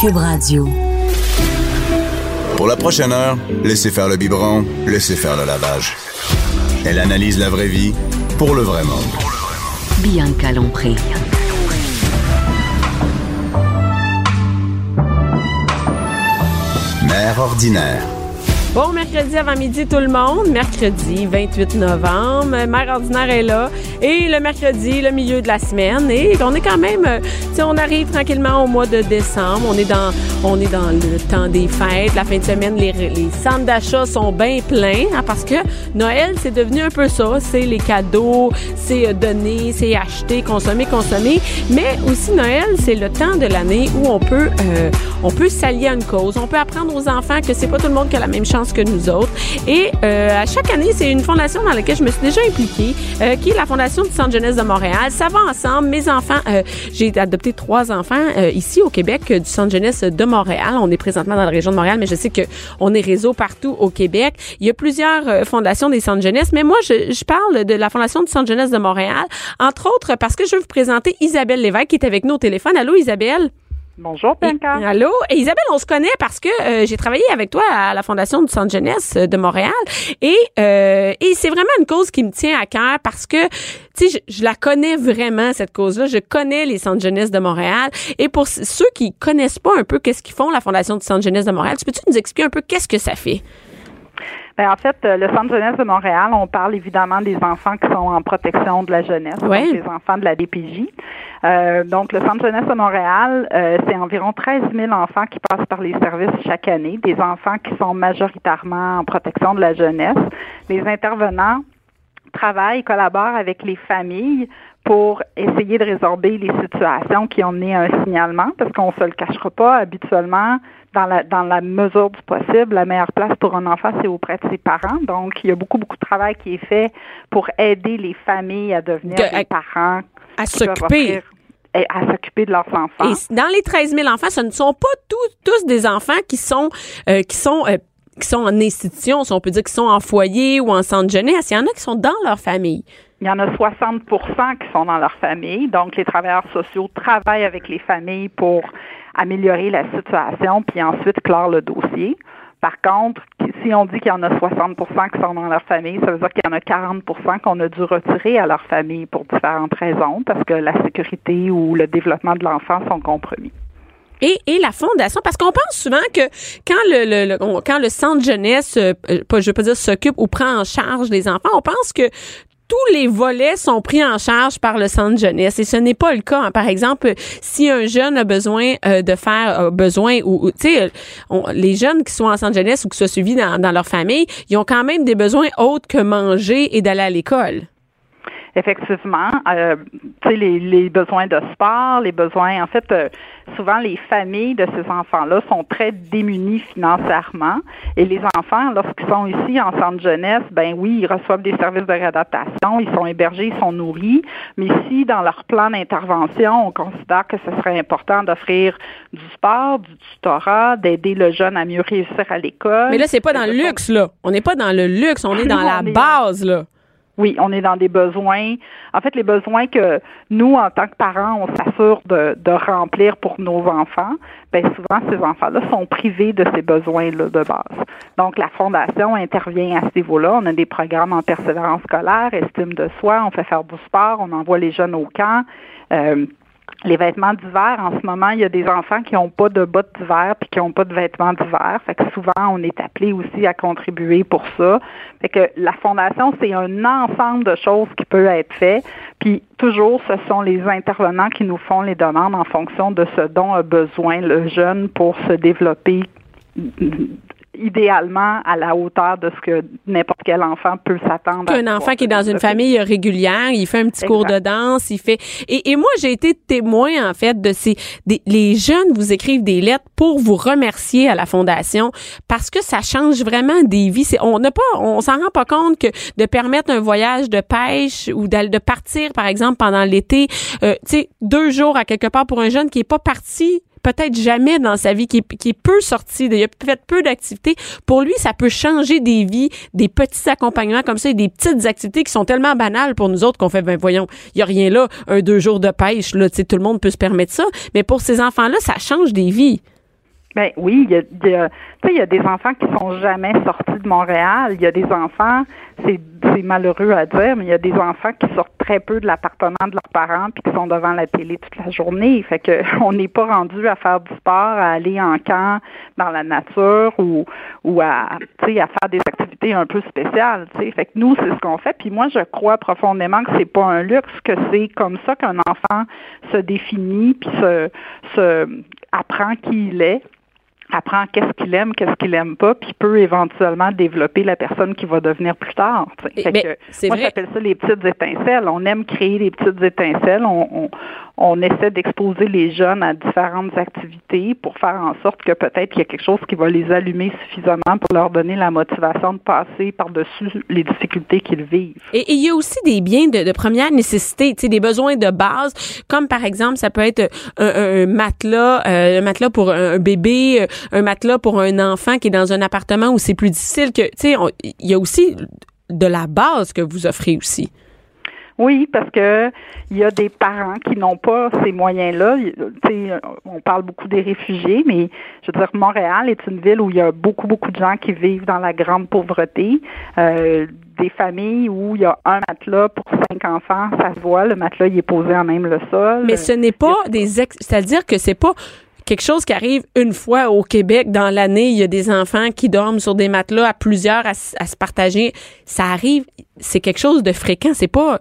Cube Radio. Pour la prochaine heure, laissez faire le biberon, laissez faire le lavage. Elle analyse la vraie vie pour le vrai monde. Bianca Lompré. Mère ordinaire. Bon mercredi avant midi tout le monde, mercredi 28 novembre, Mère ordinaire est là. Et le mercredi, le milieu de la semaine. Et on est quand même euh, tu on arrive tranquillement au mois de décembre, on est dans on est dans le temps des fêtes, la fin de semaine les, les centres d'achat sont bien pleins hein, parce que Noël c'est devenu un peu ça, c'est les cadeaux, c'est euh, donner, c'est acheter, consommer, consommer, mais aussi Noël c'est le temps de l'année où on peut euh, on peut s'allier à une cause, on peut apprendre aux enfants que c'est pas tout le monde qui a la même chance que nous autres. Et euh, à chaque année, c'est une fondation dans laquelle je me suis déjà impliquée, euh, qui est la Fondation du Centre Jeunesse de Montréal. Ça va ensemble. Mes enfants, euh, j'ai adopté trois enfants ici au Québec du Centre Jeunesse de Montréal. On est présentement dans la région de Montréal, mais je sais que on est réseau partout au Québec. Il y a plusieurs fondations des centres jeunesse, mais moi, je, je, parle de la Fondation du Centre Jeunesse de Montréal, entre autres parce que je veux vous présenter Isabelle Lévesque qui est avec nous au téléphone. Allô, Isabelle? Bonjour, Pinka. allô? Et Isabelle, on se connaît parce que euh, j'ai travaillé avec toi à la Fondation du Centre Jeunesse de Montréal. Et, euh, et c'est vraiment une cause qui me tient à cœur parce que, tu sais, je, la connais vraiment, cette cause-là. Je connais les Centres Jeunesse de Montréal. Et pour ceux qui connaissent pas un peu qu'est-ce qu'ils font, la Fondation du Centre Jeunesse de Montréal, tu peux-tu nous expliquer un peu qu'est-ce que ça fait? Ben, en fait, euh, le Centre jeunesse de Montréal, on parle évidemment des enfants qui sont en protection de la jeunesse, donc les enfants de la DPJ. Euh, donc, le Centre jeunesse de Montréal, euh, c'est environ 13 000 enfants qui passent par les services chaque année, des enfants qui sont majoritairement en protection de la jeunesse. Les intervenants travaillent, collaborent avec les familles pour essayer de résorber les situations qui ont mené à un signalement, parce qu'on se le cachera pas habituellement dans la, dans la mesure du possible, la meilleure place pour un enfant, c'est auprès de ses parents. Donc, il y a beaucoup, beaucoup de travail qui est fait pour aider les familles à devenir des parents. À s'occuper à s'occuper de leurs enfants. Et dans les 13 000 enfants, ce ne sont pas tous, tous des enfants qui sont euh, qui sont euh, qui sont en institution, si on peut dire qui sont en foyer ou en centre jeunesse. Il y en a qui sont dans leur famille. Il y en a 60% qui sont dans leur famille. Donc, les travailleurs sociaux travaillent avec les familles pour améliorer la situation, puis ensuite clore le dossier. Par contre, si on dit qu'il y en a 60% qui sont dans leur famille, ça veut dire qu'il y en a 40% qu'on a dû retirer à leur famille pour différentes raisons, parce que la sécurité ou le développement de l'enfant sont compromis. Et, et, la fondation, parce qu'on pense souvent que quand le, quand le centre jeunesse, euh, je veux pas dire s'occupe ou prend en charge les enfants, on pense que tous les volets sont pris en charge par le centre jeunesse et ce n'est pas le cas. Hein. Par exemple, si un jeune a besoin euh, de faire besoin ou, tu sais, les jeunes qui sont en centre jeunesse ou qui soient suivis dans, dans leur famille, ils ont quand même des besoins autres que manger et d'aller à l'école effectivement, euh, tu sais, les, les, besoins de sport, les besoins, en fait, euh, souvent les familles de ces enfants-là sont très démunies financièrement et les enfants, lorsqu'ils sont ici en centre jeunesse, ben oui, ils reçoivent des services de réadaptation, ils sont hébergés, ils sont nourris, mais si dans leur plan d'intervention, on considère que ce serait important d'offrir du sport, du tutorat, d'aider le jeune à mieux réussir à l'école. Mais là, c'est pas dans le luxe, là. On n'est pas dans le luxe, on est dans la base, là. Oui, on est dans des besoins. En fait, les besoins que nous, en tant que parents, on s'assure de, remplir pour nos enfants, bien souvent, ces enfants-là sont privés de ces besoins-là de base. Donc, la Fondation intervient à ce niveau-là. On a des programmes en persévérance scolaire, estime de soi, on fait faire du sport, on envoie les jeunes au camp. Euh, les vêtements d'hiver, en ce moment, il y a des enfants qui n'ont pas de bottes d'hiver puis qui n'ont pas de vêtements d'hiver. Fait que souvent, on est appelé aussi à contribuer pour ça. Fait que la fondation, c'est un ensemble de choses qui peut être fait. Puis toujours, ce sont les intervenants qui nous font les demandes en fonction de ce dont a besoin le jeune pour se développer idéalement à la hauteur de ce que n'importe quel enfant peut s'attendre. Un enfant qui est dans une famille régulière, il fait un petit cours de danse, il fait. Et, et moi, j'ai été témoin en fait de ces. Des, les jeunes vous écrivent des lettres pour vous remercier à la fondation parce que ça change vraiment des vies. on n'a pas, on s'en rend pas compte que de permettre un voyage de pêche ou de partir par exemple pendant l'été, euh, tu sais, deux jours à quelque part pour un jeune qui est pas parti peut-être jamais dans sa vie, qui est, qui est peu sorti, il a fait peu d'activités. Pour lui, ça peut changer des vies, des petits accompagnements comme ça et des petites activités qui sont tellement banales pour nous autres qu'on fait, ben voyons, il y a rien là, un, deux jours de pêche, là, tu sais, tout le monde peut se permettre ça. Mais pour ces enfants-là, ça change des vies. Ben oui, il y a, il y a y a des enfants qui sont jamais sortis de Montréal. Il y a des enfants, c'est, malheureux à dire, mais il y a des enfants qui sortent très peu de l'appartement de leurs parents puis qui sont devant la télé toute la journée. Fait que on n'est pas rendu à faire du sport, à aller en camp dans la nature ou ou à à faire des activités un peu spéciales. Tu sais, fait que nous c'est ce qu'on fait. Puis moi je crois profondément que c'est pas un luxe, que c'est comme ça qu'un enfant se définit puis se se apprend qui il est apprend qu'est-ce qu'il aime, qu'est-ce qu'il aime pas, puis peut éventuellement développer la personne qui va devenir plus tard. Fait que, moi, j'appelle ça les petites étincelles. On aime créer des petites étincelles. On, on essaie d'exposer les jeunes à différentes activités pour faire en sorte que peut-être qu'il y a quelque chose qui va les allumer suffisamment pour leur donner la motivation de passer par-dessus les difficultés qu'ils vivent. Et, il y a aussi des biens de, première nécessité, des besoins de base, comme par exemple, ça peut être un, matelas, euh, un matelas pour un, bébé, euh, un matelas pour un enfant qui est dans un appartement où c'est plus difficile que, tu sais, il y a aussi de la base que vous offrez aussi. Oui, parce que il y a des parents qui n'ont pas ces moyens-là. On parle beaucoup des réfugiés, mais je veux dire, Montréal est une ville où il y a beaucoup, beaucoup de gens qui vivent dans la grande pauvreté. Euh, des familles où il y a un matelas pour cinq enfants, ça se voit, le matelas il est posé en même le sol. Mais ce n'est pas des ex, c'est-à-dire que c'est pas quelque chose qui arrive une fois au Québec dans l'année. Il y a des enfants qui dorment sur des matelas à plusieurs à, à se partager. Ça arrive, c'est quelque chose de fréquent. C'est pas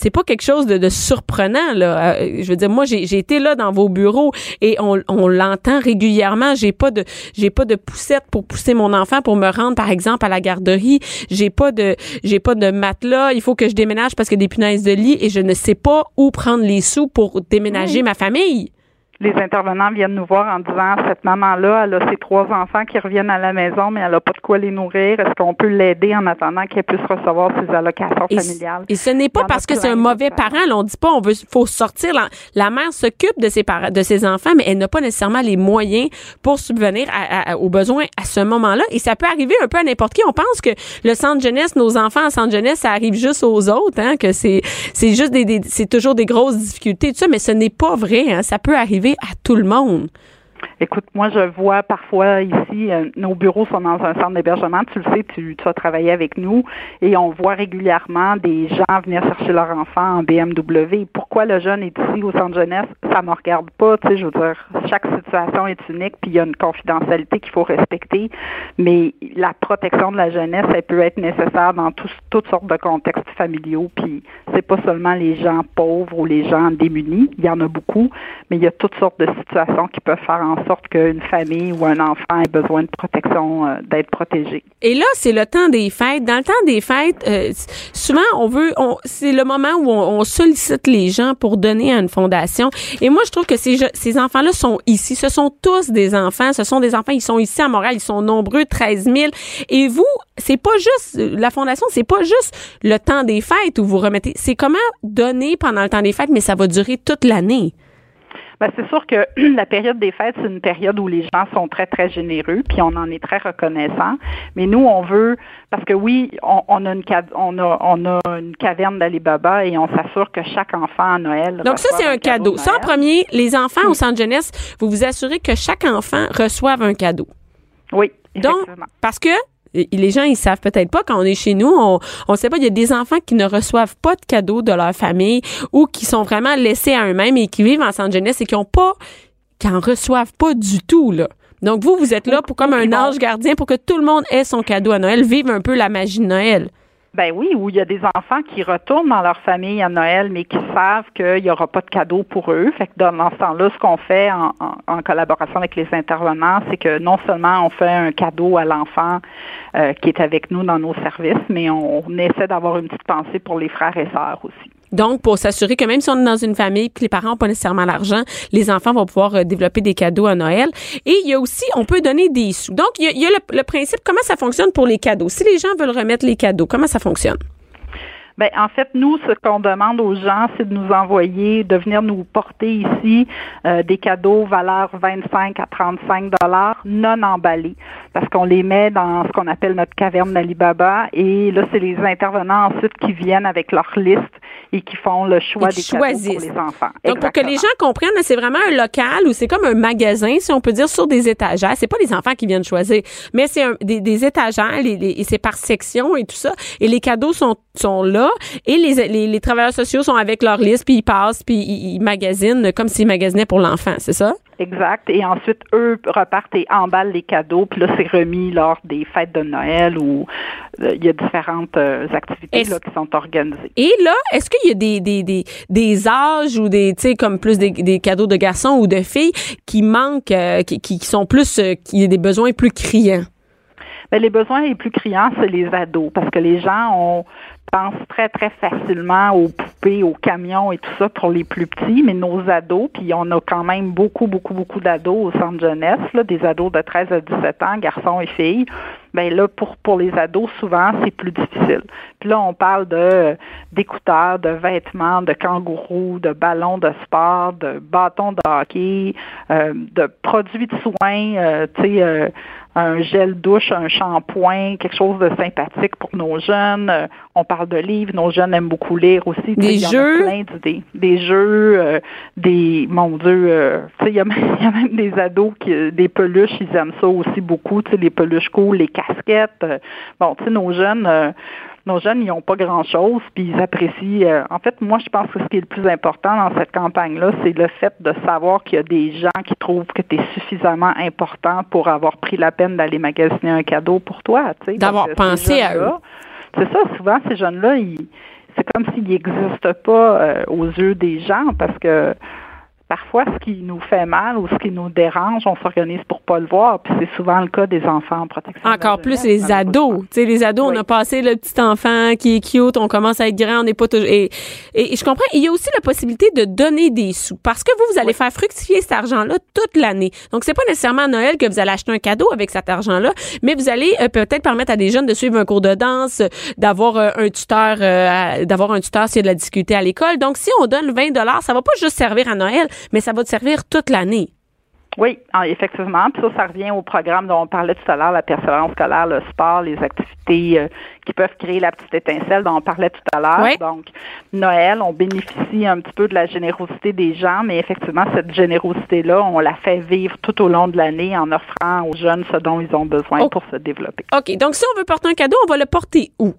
c'est pas quelque chose de, surprenant là. Euh, je veux dire, moi j'ai été là dans vos bureaux et on, on l'entend régulièrement. J'ai pas de j'ai pas de poussette pour pousser mon enfant pour me rendre par exemple à la garderie. J'ai pas de j'ai pas de matelas. Il faut que je déménage parce que des punaises de lit et je ne sais pas où prendre les sous pour déménager ma famille les intervenants viennent nous voir en disant cette maman-là, elle a ses trois enfants qui reviennent à la maison, mais elle n'a pas de quoi les nourrir. Est-ce qu'on peut l'aider en attendant qu'elle puisse recevoir ses allocations familiales? Et ce n'est pas parce que c'est un mauvais parent. Là, on dit pas on veut faut sortir. La, mère s'occupe de ses parents, de ses enfants, mais elle n'a pas nécessairement les moyens pour subvenir aux besoins à ce moment-là. Et ça peut arriver un peu à n'importe qui. On pense que le centre jeunesse, nos enfants en centre jeunesse, ça arrive juste aux autres, hein, que c'est c'est juste des, c'est toujours des grosses difficultés, tout ça, mais ce n'est pas vrai. Hein. Ça peut arriver à tout le monde. Écoute, moi, je vois parfois ici, euh, nos bureaux sont dans un centre d'hébergement. Tu le sais, tu, tu as travaillé avec nous et on voit régulièrement des gens venir chercher leur enfant en BMW. Pourquoi le jeune est ici au centre jeunesse? Ça me regarde pas. Tu sais, je veux dire, chaque situation est unique puis il y a une confidentialité qu'il faut respecter. Mais la protection de la jeunesse, elle peut être nécessaire dans toutes sortes de contextes familiaux. Puis c'est pas seulement les gens pauvres ou les gens démunis. Il y en a beaucoup, mais il y a toutes sortes de situations qui peuvent faire en sorte qu'une famille ou un enfant ait besoin de protection, euh, d'être protégé. Et là, c'est le temps des fêtes. Dans le temps des fêtes, euh, souvent, on veut, on, c'est le moment où on, sollicite les gens pour donner à une fondation. Et moi, je trouve que ces, ces enfants-là sont ici. Ce sont tous des enfants. Ce sont des enfants. Ils sont ici à Montréal. Ils sont nombreux, 13 000. Et vous, c'est pas juste la fondation, c'est pas juste le temps des fêtes où vous remettez. C'est comment donner pendant le temps des fêtes, mais ça va durer toute l'année. Ben, c'est sûr que la période des fêtes, c'est une période où les gens sont très, très généreux, puis on en est très reconnaissant. Mais nous, on veut, parce que oui, on, a, une, on, a, on a une caverne d'Alibaba et on s'assure que chaque enfant à Noël. Donc, ça, c'est un, cadeau. Ça, en premier, les enfants au centre jeunesse, vous vous assurez que chaque enfant reçoive un cadeau. Oui. Donc, parce que les gens ils savent peut-être pas quand on est chez nous, on on sait pas, il y a des enfants qui ne reçoivent pas de cadeaux de leur famille ou qui sont vraiment laissés à eux-mêmes et qui vivent en centre jeunesse et qui ont pas qui en reçoivent pas du tout là. Donc vous vous êtes là pour comme un ange gardien pour que tout le monde ait son cadeau à Noël, vive un peu la magie de Noël. Ben oui, où il y a des enfants qui retournent dans leur famille à Noël, mais qui savent qu'il n'y aura pas de cadeau pour eux. Fait que dans ce temps-là, ce qu'on fait en, collaboration avec les intervenants, c'est que non seulement on fait un cadeau à l'enfant euh, qui est avec nous dans nos services, mais on essaie d'avoir une petite pensée pour les frères et sœurs aussi. Donc, pour s'assurer que même si on est dans une famille que les parents n'ont pas nécessairement l'argent, les enfants vont pouvoir euh, développer des cadeaux à Noël. Et il y a aussi, on peut donner des sous. Donc, il y a, le, principe, comment ça fonctionne pour les cadeaux? Si les gens veulent remettre les cadeaux, comment ça fonctionne? Bien, en fait, nous, ce qu'on demande aux gens, c'est de nous envoyer, de venir nous porter ici euh, des cadeaux valeur 25 à 35 dollars non emballés, parce qu'on les met dans ce qu'on appelle notre caverne d'Alibaba. Et là, c'est les intervenants ensuite qui viennent avec leur liste et qui font le choix des cadeaux pour les enfants. Donc, pour que les gens comprennent, c'est vraiment un local ou c'est comme un magasin, si on peut dire, sur des étagères. C'est pas les enfants qui viennent choisir, mais c'est des, des, étagères et c'est par section et tout ça. Et les cadeaux sont, sont là et les, les, les travailleurs sociaux sont avec leur liste puis ils passent puis ils, ils magasinent comme s'ils magasinaient pour l'enfant, c'est ça? Exact. Et ensuite, eux repartent et emballent les cadeaux. Puis là, c'est remis lors des fêtes de Noël où euh, il y a différentes euh, activités là, qui sont organisées. Et là, est-ce qu'il y a des, des, des, des âges ou des, tu sais, comme plus des, des, cadeaux de garçons ou de filles qui manquent, euh, qui, qui sont plus, qui ont des besoins plus criants? Bien, les besoins les plus criants, c'est les ados, parce que les gens ont pense très, très facilement aux poupées, aux camions et tout ça pour les plus petits, mais nos ados, puis on a quand même beaucoup, beaucoup, beaucoup d'ados au centre jeunesse, là, des ados de 13 à 17 ans, garçons et filles. Ben là, pour, pour les ados, souvent, c'est plus difficile. Puis là, on parle de d'écouteurs, de vêtements, de kangourous, de ballons de sport, de bâtons de hockey, euh, de produits de soins, euh, tu sais, euh, un gel douche, un shampoing, quelque chose de sympathique pour nos jeunes. Euh, on parle de livres, nos jeunes aiment beaucoup lire aussi. Des jeux? plein d'idées. Des jeux, euh, des, mon Dieu, euh, il y, a même des ados qui, des peluches, ils aiment ça aussi beaucoup, tu sais, les peluches cool, les casquettes. bon, tu sais, nos jeunes, nos jeunes, ils n'ont pas grand-chose, puis ils apprécient. Euh, en fait, moi, je pense que ce qui est le plus important dans cette campagne-là, c'est le fait de savoir qu'il y a des gens qui trouvent que tu es suffisamment important pour avoir pris la peine d'aller magasiner un cadeau pour toi. D'avoir pensé à eux. C'est ça, souvent, ces jeunes-là, c'est comme s'ils n'existent pas euh, aux yeux des gens parce que parfois, ce qui nous fait mal ou ce qui nous dérange, on s'organise pour pas le voir. Puis c'est souvent le cas des enfants en protection. Encore plus les ados. Tu sais, les ados, on a passé le petit enfant qui est cute, on commence à être grand, on n'est pas toujours. Et, et, je comprends. Il y a aussi la possibilité de donner des sous parce que vous, vous allez faire fructifier cet argent-là toute l'année. Donc c'est pas nécessairement à Noël que vous allez acheter un cadeau avec cet argent-là, mais vous allez euh, peut-être permettre à des jeunes de suivre un cours de danse, d'avoir euh, un tuteur, euh, d'avoir un tuteur s'il y a de la difficulté à l'école. Donc si on donne 20 dollars, ça va pas juste servir à Noël, mais ça va te servir toute l'année. Oui, effectivement. Puis ça, ça revient au programme dont on parlait tout à l'heure, la persévérance scolaire, le sport, les activités euh, qui peuvent créer la petite étincelle dont on parlait tout à l'heure. Donc, Noël, on bénéficie un petit peu de la générosité des gens, mais effectivement, cette générosité-là, on la fait vivre tout au long de l'année en offrant aux jeunes ce dont ils ont besoin pour se développer. OK. Donc, si on veut porter un cadeau, on va le porter où?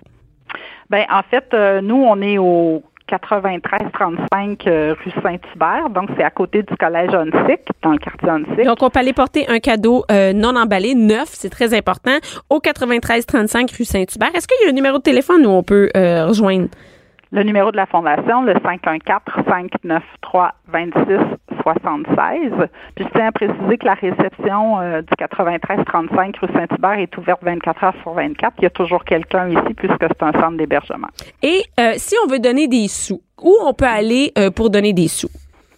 Ben en fait, euh, nous, on est au 9335 euh, rue Saint-Hubert. Donc, c'est à côté du collège Onsic, dans le quartier Onsic. Donc, on peut aller porter un cadeau euh, non emballé, neuf, c'est très important, au 9335 rue Saint-Hubert. Est-ce qu'il y a un numéro de téléphone où on peut euh, rejoindre? Le numéro de la Fondation, le 514-593-2676. Puis je tiens à préciser que la réception euh, du 9335 rue Saint-Hubert est ouverte 24 heures sur 24. Il y a toujours quelqu'un ici puisque c'est un centre d'hébergement. Et euh, si on veut donner des sous, où on peut aller euh, pour donner des sous?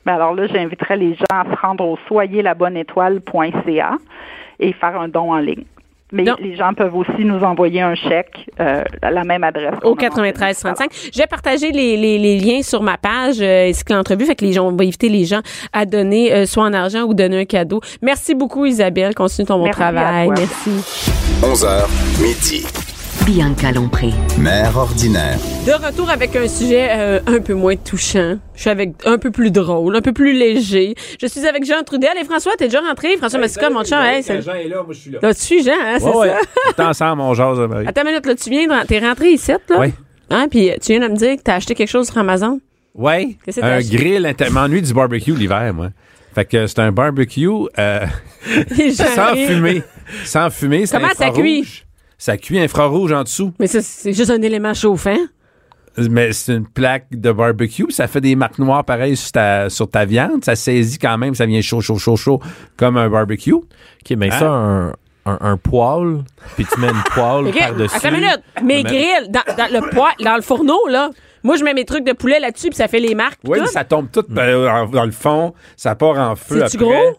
Bien alors là, j'inviterai les gens à se rendre au soyerlabonneétoile.ca et faire un don en ligne. Mais les gens peuvent aussi nous envoyer un chèque euh, à la même adresse. Au 93 35. Je vais partager les, les, les liens sur ma page euh, que l'entrevue fait que les gens on va éviter les gens à donner euh, soit en argent ou donner un cadeau. Merci beaucoup Isabelle, continue ton bon travail. Merci. 11h midi. Bianca Lompré. Mère ordinaire. De retour avec un sujet euh, un peu moins touchant. Je suis avec un peu plus drôle, un peu plus léger. Je suis avec Jean Trudel. Et François, t'es déjà rentré? François hey, Massica, mon chat. Hey, Jean est là, moi je suis là. Là, tu suis Jean, hein, c'est ouais, ça? T'es ensemble, on jase, Marie. Attends une minute, là, tu viens, t'es rentré ici, là? Oui. Hein, puis tu viens de me dire que t'as acheté quelque chose sur Amazon? Oui. Un acheté? grill, m'ennuie du barbecue l'hiver, moi. Fait que c'est un barbecue euh, sans fumer. Sans fumer, c'est Comment ça cuit? Ça cuit infrarouge en dessous. Mais ça, c'est juste un élément chauffant. Mais c'est une plaque de barbecue. Ça fait des marques noires pareilles sur ta, sur ta viande. Ça saisit quand même. Ça vient chaud, chaud, chaud, chaud, comme un barbecue. OK, mais Hein? ça, un, un, un poêle, puis tu mets une poêle par-dessus. attends une minute. Mes Mais- grilles, dans, dans le poêle, dans le fourneau, là, moi, je mets mes trucs de poulet là-dessus, puis ça fait les marques. Oui, tout. ça tombe tout euh, en- dans le fond. Ça part en feu C'est-tu après. gros?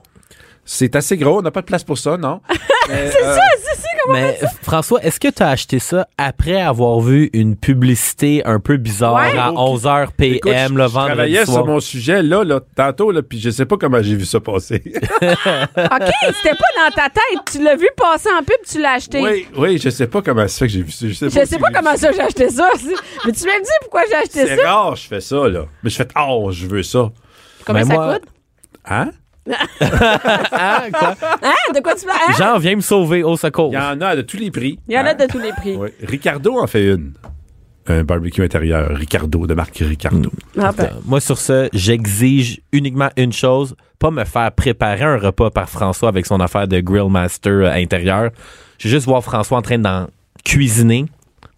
C'est assez gros. On n'a pas de place pour ça, non? C'est ça, c'est ça, comment Mais François, est-ce que tu as acheté ça après avoir vu une publicité un peu bizarre Ouais. à 11h PM Écoute, je, le je vendredi travaillais soir? sur mon sujet là, là tantôt, là, puis je sais pas comment j'ai vu ça passer. OK, c'était pas dans ta tête. Tu l'as vu passer en pub, tu l'as acheté. oui, oui, je sais pas comment ça fait que j'ai vu ça. Je sais Je sais pas comment ça j'ai acheté ça. Mais tu m'as dit pourquoi j'ai acheté C'est ça? rare, je fais ça, là. Mais je fais, oh, je veux ça. Combien Mais ça moi- coûte? Hein? Ah, quoi? Hein? De quoi tu parles? Hein? Jean, viens me sauver au secours. Il y en a de tous les prix. Il y en a Hein? de tous les prix. Ricardo en fait une. Un barbecue intérieur. Ricardo, de marque Ricardo. Ah ben. Moi, sur ce, j'exige uniquement une chose, pas me faire préparer un repas par François avec son affaire de Grill Master euh, intérieur. Je veux juste voir François en train d'en cuisiner.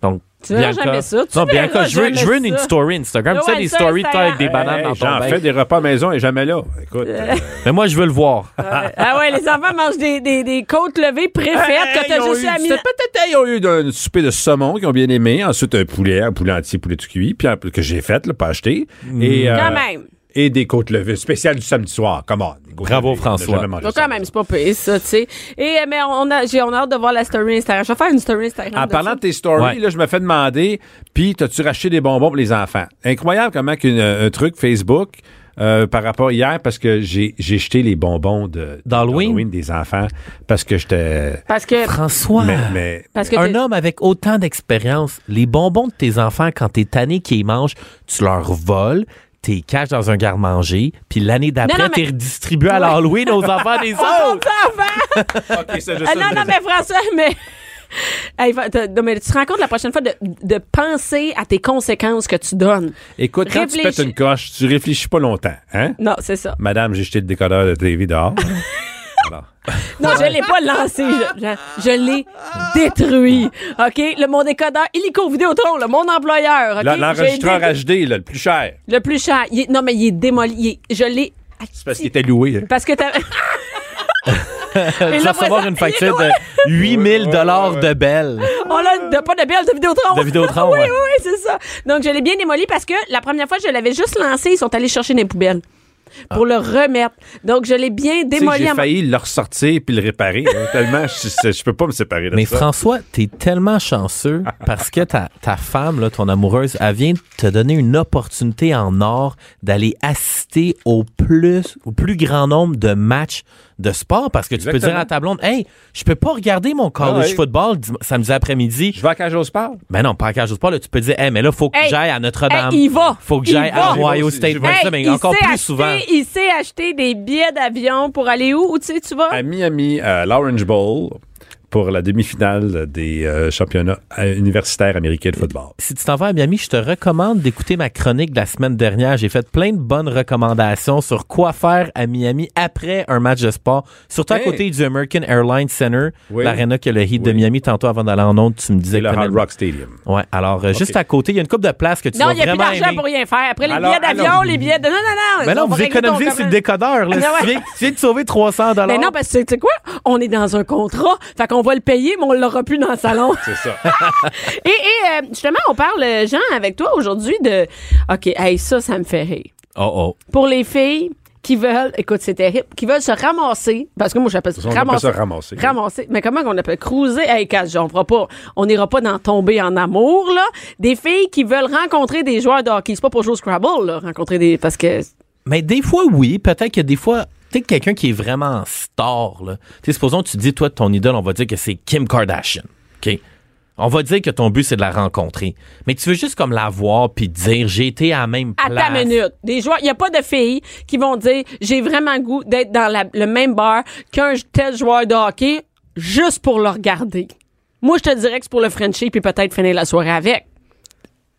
Donc, Tu verras jamais ça. Tu non, Bianca, je veux, je veux une ça. story Instagram. Tu sais, des stories de avec des bananes Hey, dans J'en ton fais bain. des repas maison et jamais là. Écoute. euh, Mais moi, je veux le voir. Ah ouais, les enfants mangent des, des, des côtes levées préfaites Hey, que t'as ils ont juste à peut-être ils ont eu un souper de saumon qu'ils ont bien aimé. Ensuite, un poulet, un poulet entier, poulet tout cuit, puis un peu que j'ai fait, là, pas acheté. Et, euh, Quand même. Et des côtes levées, spéciales du samedi soir. Come on. Côtes Bravo, levées. François. Donc quand même, c'est pas pire, ça, tu sais. Et euh, mais on a, j'ai on a hâte de voir la story Instagram. Je vais faire une story Instagram. En de parlant ça. de tes stories, Ouais. là, je me fais demander, puis t'as-tu racheté des bonbons pour les enfants? Incroyable comment qu'une- un truc Facebook euh, par rapport hier, parce que j'ai j'ai jeté les bonbons de D'Halloween? des enfants, parce que j'étais... Parce que François. Mais, mais parce que un t'es- homme avec autant d'expérience, les bonbons de tes enfants, quand t'es tanné qu'ils mangent, tu leur voles, t'es caches dans un garde-manger, puis l'année d'après, mais- t'es redistribué à l'Halloween aux enfants des Oh, autres. OK, ça, je Ah sais, non, non, mais François, mais. Hey, non, mais tu te rends compte la prochaine fois de, de penser à tes conséquences que tu donnes? Écoute, quand tu pètes une coche, tu réfléchis pas longtemps, hein? Non, c'est ça. Madame, j'ai jeté le décodeur de TV dehors. Alors, Non, je l'ai pas lancé. Je, je- je l'ai détruit. OK? Le, mon décodeur, illico Vidéotron, là, mon employeur. OK? là, J'ai L'enregistreur HD, là, le plus cher, Le plus cher. Il est- non, mais il est démoli. Il est- je l'ai. c'est parce qu'il était loué. hein. Parce que t'as. tu vas recevoir une facture de 8000 dollars de belles. On a de, pas de belle de Vidéotron. De Vidéotron, oui, ouais. oui, oui, c'est ça. Donc, je l'ai bien démoli parce que la première fois, je l'avais juste lancé. Ils sont allés chercher des poubelles pour le remettre. Donc, je l'ai bien démoli. J'ai failli le ressortir puis le réparer. hein, tellement, je, je peux pas me séparer de Mais ça. François, t'es tellement chanceux parce que ta, ta femme, là, ton amoureuse, elle vient de te donner une opportunité en or d'aller assister au plus, au plus grand nombre de matchs de sport parce que tu peux dire à ta blonde, hey, je peux pas regarder mon college Ah ouais. football samedi après-midi. Je vais à Cage au Sport. Ben non, pas à cage au sport, là, tu peux dire, hey, mais là, faut que Hey, j'aille à Notre-Dame. hey, il va. Faut que Il j'aille à aussi, State. Hey, mais il encore plus souvent. Il sait acheter des billets d'avion pour aller où? Où tu sais, tu vas? À Miami, à l'Orange Bowl, pour la demi-finale des euh, championnats euh, universitaires américains de football. si tu t'en vas à Miami, je te recommande d'écouter ma chronique de la semaine dernière. J'ai fait plein de bonnes recommandations sur quoi faire à Miami après un match de sport, surtout à côté du American Airlines Center, Oui. l'arena qui a le Heat de. Miami. Tantôt, avant d'aller en onde, tu me disais C'est le que Hard t'aimais Rock Stadium. Ouais, alors euh, juste à côté, il y a une coupe de place que tu non, vas il n'y a plus d'argent pour rien faire. Après les Alors, billets d'avion, alors- les billets de. Non, non, non. Mais non, vous économisez sur le décodeur. Là. Ah ouais. tu, viens, tu viens de sauver 300 Mais non, parce que tu sais quoi? On est dans un contrat. Fait qu'on va le payer, mais on l'aura plus dans le salon. C'est ça. et et euh, justement, on parle, euh, Jean, avec toi aujourd'hui de. OK, hey, ça, ça me fait rire. Oh, oh. Pour les filles qui veulent, écoute, c'est terrible, qui veulent se ramasser, parce que moi, j'appelle ça ramasser. ça ramasser. Ramasser. Mais comment on appelle? Cruiser? Hey, casse, on fera pas, on n'ira pas dans tomber en amour, là. Des filles qui veulent rencontrer des joueurs de hockey. C'est pas pour jouer au Scrabble, là, rencontrer des, parce que, Mais des fois, oui. Peut-être que des fois, sais, quelqu'un qui est vraiment star, là. Supposons que tu dis, toi, ton idole, on va dire que c'est Kim Kardashian. OK? On va dire que ton but, c'est de la rencontrer. Mais tu veux juste comme la voir puis dire, j'ai été à la même à place. ta minute. Des joueurs, il y a pas de filles qui vont dire, j'ai vraiment goût d'être dans la- le même bar qu'un tel joueur de hockey juste pour le regarder. Moi, je te dirais que c'est pour le Frenchie puis peut-être finir la soirée avec.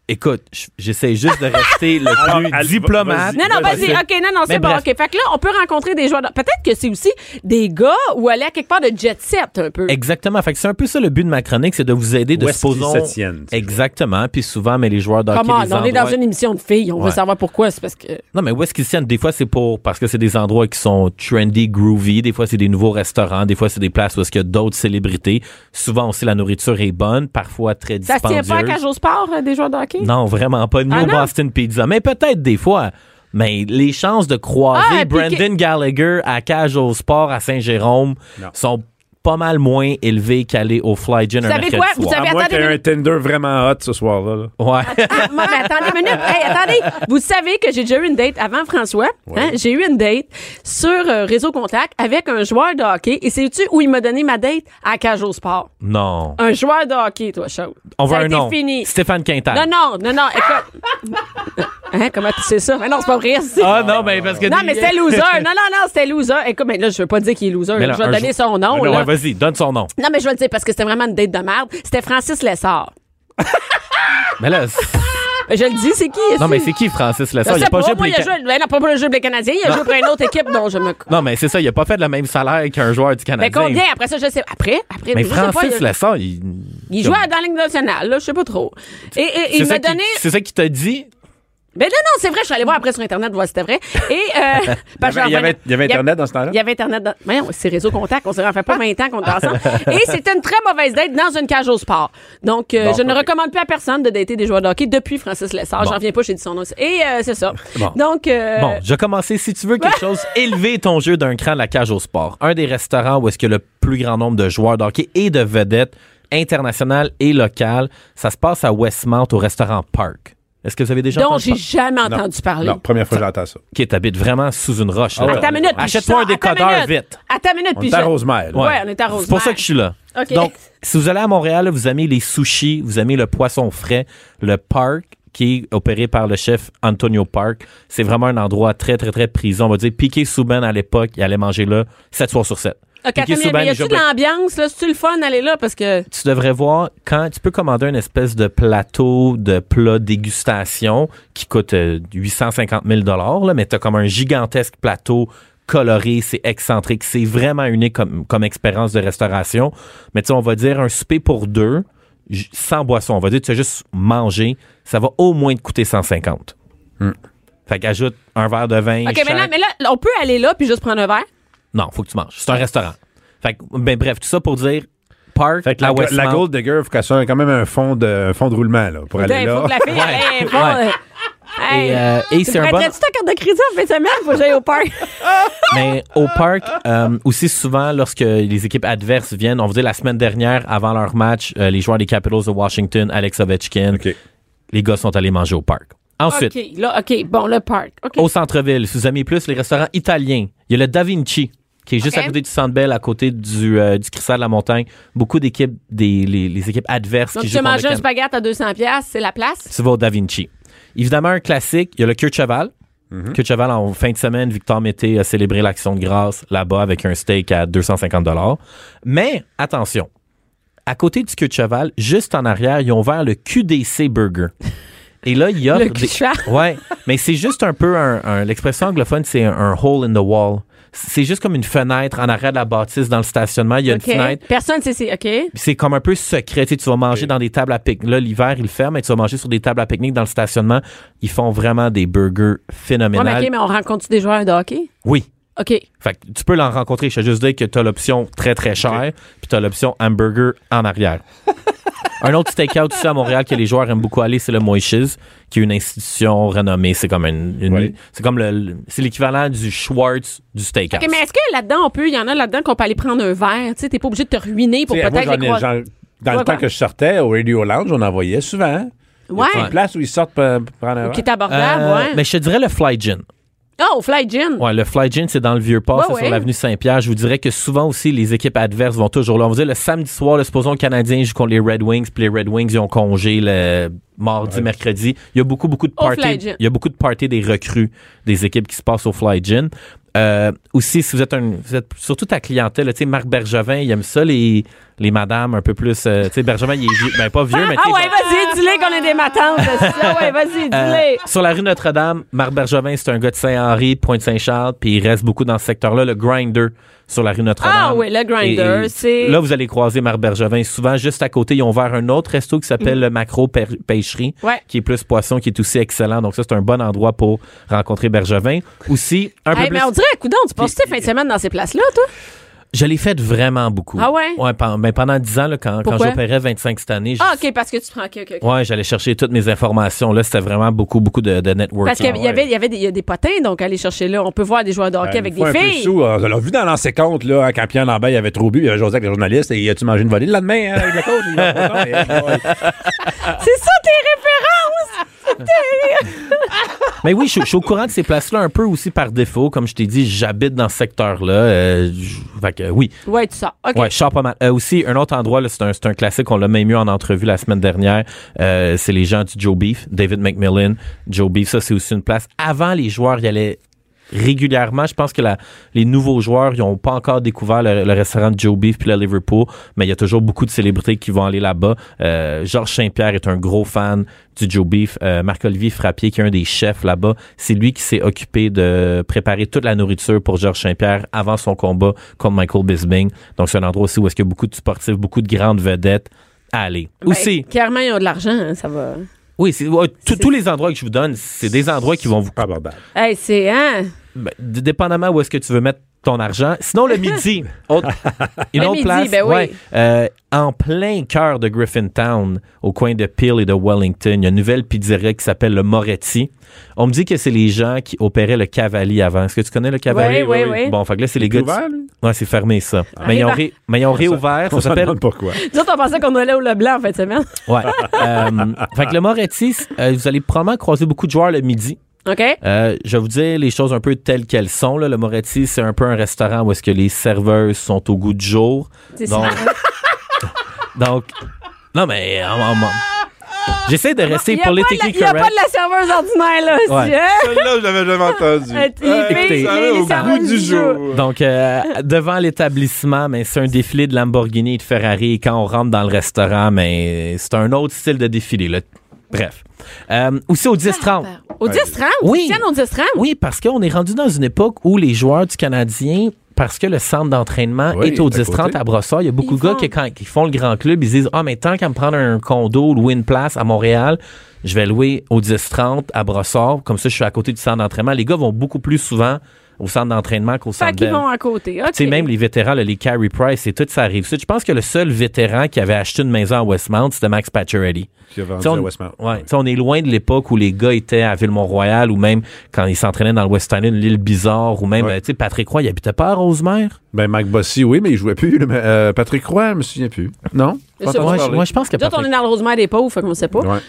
Écoute, j'essaie juste de rester le Alors, plus allez, diplomate. Non, non, Vas-y. OK, non, non, c'est bon. OK. Fait que là, on peut rencontrer des joueurs. de- Peut-être que c'est aussi des gars ou aller à quelque part de jet set un peu. Exactement. Fait que c'est un peu ça le but de ma chronique, c'est de vous aider de Où est-ce qu'ils supposons. se tiennent, Exactement. Puis souvent, mais les joueurs d'hockey, Comment? les On est dans endroits- une émission de filles. On veut savoir pourquoi. C'est parce que. Non, mais où est-ce qu'ils se tiennent? Des fois, c'est pour parce que c'est des endroits qui sont trendy, groovy. Des fois, c'est des nouveaux restaurants. Des fois, c'est des places où est-ce qu'il y a d'autres célébrités. Souvent aussi, la nourriture est bonne, parfois très Ça se tient dispendieuse. pas à cage au sport, euh, des joueurs de hockey? Non, vraiment pas. Ni Ah? Boston Pizza. Mais peut-être des fois. Mais les chances de croiser Ah, puis Brendan Gallagher à Cage au Sport à Saint-Jérôme Non. sont pas mal moins élevés qu'aller au Fly Gin un savez mercredi quoi? Vous savez- À moins attendez qu'il y ait une un Tinder vraiment hot ce soir-là. là. Ouais. Ah, moi, mais attendez une minute. Hey, attendez. Vous savez que j'ai déjà eu une date avant François. hein? J'ai eu une date sur euh, Réseau Contact avec un joueur de hockey. Et sais-tu où il m'a donné ma date? À au Sport. non. Un joueur de hockey, toi, Chose. On Ça veut a un été nom. fini. Stéphane Quintal. Non, non, non, non, écoute. hein, comment tu sais ça? Mais non, c'est pas vrai. c'est- Ah non, mais parce que. non, mais c'était loser. Non, non, non, c'était loser. Écoute, mais là, je veux pas dire qu'il est loser. Mais là, je vais donner son nom. Ouais, là. ouais, vas-y, donne son nom. Non, mais je vais le dire parce que c'était vraiment une date de merde. C'était Francis Lessard. Mais là, c'est- Je le dis, c'est qui? non, mais c'est qui Francis Lessard? Il sais a pas pas, joué pour les il a Ca- joué, ben non, pas pour le jeu des Canadiens, il a joué pour une autre équipe dont je me. Non, mais c'est ça, il a pas fait le même salaire qu'un joueur du Mais Canadien. combien? Après ça, je sais. Après, après, Mais je sais pas, Francis Lessard, il. il jouait dans la Ligue nationale, là, je sais pas trop. Et, et C'est il m'a donné. C'est ça qui t'a dit? Ben non, non, c'est vrai, je suis allée voir après sur Internet, voir si c'était vrai. Et, euh, Il y que avait, il y avait- revenais- il y avait Internet dans ce temps-là? Il y avait Internet dans. Voyons, c'est réseau contact. On s'est fait pas 20 ans qu'on était ensemble. Et c'était une très mauvaise date dans une cage au sport. Donc, euh, Bon, je ne recommande plus à personne de dater des joueurs de hockey depuis Francis Lessard. Bon. J'en viens pas, j'ai dit son nom. Et euh, c'est ça. Bon. Donc, euh, Bon, je vais commencer. Si tu veux quelque chose, élever ton jeu d'un cran la cage au sport. Un des restaurants où est-ce qu'il y a le plus grand nombre de joueurs de hockey et de vedettes internationales et locales, ça se passe à Westmount au restaurant Park. Est-ce que vous avez déjà dont entendu j'ai jamais entendu parler. Non, première fois que j'entends ça. Qui t'habite vraiment sous une roche. là. Attends une minute. puis Achète-toi je un sors- attends une décodeur minute. vite. Attends une minute, On puis est à je- Rosemère. là. Ouais, on est à C'est pour Rosemère. ça que je suis là. OK. Donc, si vous allez à Montréal, vous aimez les sushis, vous aimez le poisson frais, le park qui est opéré par le chef Antonio Park, c'est vraiment un endroit très, très, très prisé. On va dire, Piqué Souben à l'époque, il allait manger là 7 soirs sur 7. Une minute, Souben, mais y a-tu de l'ambiance, là? C'est-tu le fun d'aller là? Parce que. tu devrais voir quand tu peux commander une espèce de plateau de plat dégustation qui coûte euh, 850 000 là, mais tu as comme un gigantesque plateau coloré, c'est excentrique, c'est vraiment unique comme, comme expérience de restauration. Mais tu sais, on va dire un souper pour deux, sans boisson. On va dire tu as juste manger, ça va au moins te coûter 150. Fait qu'ajoute un verre de vin. OK, chaque- mais là, mais là, on peut aller là puis juste prendre un verre? Non, faut que tu manges. C'est un restaurant. Fait que, ben bref, tout ça pour dire Park Fait que la, la Gold Digger, il faut qu'elle soit quand même un fond de, un fond de roulement là, pour aller Il là. faut que la fille fond, Ouais. hey, Et, euh, et tu c'est un bon... prêterais-tu ta carte de crédit en fin de semaine? Faut que j'aille au parc? Mais au parc, euh, aussi souvent, lorsque les équipes adverses viennent, on vous dit la semaine dernière, avant leur match, euh, les joueurs des Capitals de Washington, Alex Ovechkin, les gars sont allés manger au parc. Ensuite, OK, là, OK, bon, le parc. Au centre-ville, si vous aimez plus les restaurants italiens, il y a le Da Vinci, qui est juste à côté du Centre Bell, à côté du, euh, du Cristal de la Montagne. Beaucoup d'équipes, des, les, les équipes adverses Donc, qui tu jouent contre manger le un spaghette à 200 pièces, c'est la place? tu vas au Da Vinci. Évidemment, un classique, il y a le Cure de Cheval. Cure de Cheval, en fin de semaine, Victor Mété a célébré l'action de grâce là-bas avec un steak à 250 Mais, attention, à côté du Cure de Cheval, juste en arrière, ils ont ouvert le QDC Burger. Et là, il y a... Le cul de cheval? Ouais, mais c'est juste un peu un... un- L'expression anglophone, c'est un, un hole in the wall. C'est juste comme une fenêtre en arrière de la bâtisse dans le stationnement. Il y a une fenêtre Personne sait c'est. OK. c'est comme un peu secret. Tu, sais, tu vas manger dans des tables à pique. Là, l'hiver, ils le ferment, mais tu vas manger sur des tables à pique-nique dans le stationnement. Ils font vraiment des burgers Ouais, mais phénoménales. OK, mais on rencontre des joueurs de hockey? Oui. OK. Fait que tu peux l'en rencontrer. Je te juste dire que tu as l'option très, très chère, puis tu as l'option hamburger en arrière. un autre steakhouse aussi à Montréal que les joueurs aiment beaucoup aller, c'est le Moishes, qui est une institution renommée. C'est comme une, une- Oui. c'est comme le, c'est l'équivalent du Schwartz du steakhouse. Mais est-ce que là-dedans, on peut, il y en a là-dedans qu'on peut aller prendre un verre? Tu sais, t'es pas obligé de te ruiner pour peut-être les croiser. dans Ouais, le temps ouais. que je sortais au Radio Lounge, on en voyait souvent. Ouais. Une place où ils sortent pour pour prendre un Qui verre? est abordable, Euh, ouais. Mais je te dirais le Fly Gin. Oh, Fly Gin. Ouais, le Fly Gin, c'est dans le Vieux-Port, Ouais, c'est ouais. sur l'avenue Saint-Pierre. Je vous dirais que souvent aussi, les équipes adverses vont toujours là. On va dire le samedi soir, là, supposons le Canadien joue contre les Red Wings, puis les Red Wings, ils ont congé le mardi, mercredi. Il y a beaucoup, beaucoup de Au parties. Il y a beaucoup de parties des recrues des équipes qui se passent au Fly Gin. Euh, aussi, si vous êtes un, vous êtes surtout ta clientèle, là, tu sais, Marc Bergevin, il aime ça, les, les madames un peu plus. euh, tu sais, Bergevin, il est vieux. Ben, pas vieux, mais tu Ah ouais, vas-y, dis-le qu'on est des matantes. Ah ouais, vas-y, euh, dis-le. sur la rue Notre-Dame, Marc Bergevin, c'est un gars de Saint-Henri, Pointe-Saint-Charles, puis il reste beaucoup dans ce secteur-là. Le Grinder sur la rue Notre-Dame. Ah oui, le Grinder, c'est- Là, vous allez croiser Marc Bergevin. Souvent, juste à côté, ils ont ouvert un autre resto qui s'appelle le Macro Pê- Pêcherie, Mm. Ouais. qui est plus poisson, qui est aussi excellent. Donc ça, c'est un bon endroit pour rencontrer Bergevin. Aussi, un peu Hey, plus... mais on dirait, coudon, tu passes tes fins de semaine dans ces places-là, toi? Je l'ai fait vraiment beaucoup. Ah ouais? Ouais, ben, pendant 10 ans, là, quand, quand j'opérais 25 cette année, je- Ah, OK, parce que tu prends. OK, OK. OK. ouais, j'allais chercher toutes mes informations. Là, c'était vraiment beaucoup, beaucoup de, de networking. Parce qu'il y avait, il y avait des, il y a des potins, donc aller chercher là. On peut voir des joueurs de hockey Ben, avec des un peu filles. sous, on l'a vu dans l'ancien compte, là, quand Pierre Lambert il avait trop bu, il avait José avec le journaliste, et as-tu mangé une volée le lendemain, hein, avec? Il et- ouais. C'est ça tes références! Mais oui, je, suis- je suis au courant de ces places-là un peu aussi par défaut. Comme je t'ai dit, j'habite dans ce secteur-là. Euh, fait que, oui. Ouais, tu sors. Ouais, je sors pas mal. Euh, aussi, un autre endroit, là, c'est un, c'est un classique, on l'a même eu en entrevue la semaine dernière. Euh, c'est les gens du Joe Beef, David McMillan. Joe Beef, ça, c'est aussi une place. Avant, les joueurs y allaient régulièrement. Je pense que la, les nouveaux joueurs, ils n'ont pas encore découvert le, le restaurant de Joe Beef puis le Liverpool, mais il y a toujours beaucoup de célébrités qui vont aller là-bas. Euh, Georges Saint-Pierre est un gros fan du Joe Beef. Euh, Marc-Olivier Frappier, qui est un des chefs là-bas, c'est lui qui s'est occupé de préparer toute la nourriture pour Georges Saint-Pierre avant son combat contre Michael Bisbing. Donc, c'est un endroit aussi où est-ce qu'il y a beaucoup de sportifs, beaucoup de grandes vedettes à aller. Ben, aussi, Clairement, ils ont de l'argent, hein, ça va. oui, c'est, tous- les endroits que je vous donne, c'est des endroits qui vont vous Pas. Hey, c'est. Hein? Ben, dépendamment où est-ce que tu veux mettre ton argent. Sinon, le midi, autre- une Le autre midi, place, ben oui. ouais, euh, en plein cœur de Griffintown, au coin de Peel et de Wellington, il y a une nouvelle pizzeria qui s'appelle le Moretti. On me dit que c'est les gens qui opéraient le Cavalier avant. Est-ce que tu connais le Cavalier? Oui, oui, oui. Bon, fait que là, c'est les gars... ouvert, lui? Ouais, c'est fermé, ça. mais, ils ont ré- mais ils ont réouvert. On Ça se s'appelle... demande pourquoi. Nous autres, on pensait qu'on allait au Leblanc en fin de semaine. Ouais. Euh, fait que le Moretti, euh, vous allez probablement croiser beaucoup de joueurs le midi. OK? Euh, je vais vous dire les choses un peu telles qu'elles sont. Là. Le Moretti, c'est un peu un restaurant où est-ce que les serveuses sont au goût du jour. C'est Donc, ça. donc, non mais, euh, euh, euh, j'essaie de rester n'y politically il y a pas correct. de la serveuse ordinaire, là. Ouais. aussi, hein? Celle-là, je l'avais jamais entendu. Euh, les filles, écoutez, les- les serveuses du jour. Donc, euh, devant l'établissement, mais c'est un défilé de Lamborghini et de Ferrari. Et quand on rentre dans le restaurant, mais c'est un autre style de défilé. Là. Bref. Euh, aussi au 10-30. Au 10-30? Oui. Au 10-30? Oui, parce qu'on est rendu dans une époque où les joueurs du Canadien, parce que le centre d'entraînement Oui, est au à 10-30 côté. à Brossard, il y a beaucoup Ils de gars font- qui, quand ils font le grand club, ils disent Ah, mais tant qu'à me prendre un condo, louer une place à Montréal, je vais louer au 10-30 à Brossard. Comme ça, je suis à côté du centre d'entraînement. Les gars vont beaucoup plus souvent au centre d'entraînement qu'au centre qu'ils vont à côté. Tu sais, même les vétérans, là, les Carey Price et tout, ça arrive. Je pense que le seul vétéran qui avait acheté une maison à Westmount, c'était Max Pacioretty. Qui a vendu on, à Westmount. ouais, on est loin de l'époque où les gars étaient à Ville-Mont-Royal ou même quand ils s'entraînaient dans le West Island, l'île Bizarre ou même, Ouais. euh, tu sais, Patrick Roy, il habitait pas à Rosemère? Ben, Mike Bossy, oui, mais il jouait plus. euh, Patrick Roy, je me souviens plus. Non? Ouais, je, pense que autres, on Patrick... est dans le Rosemère des pauvres, fait qu'on sait pas. Ouais.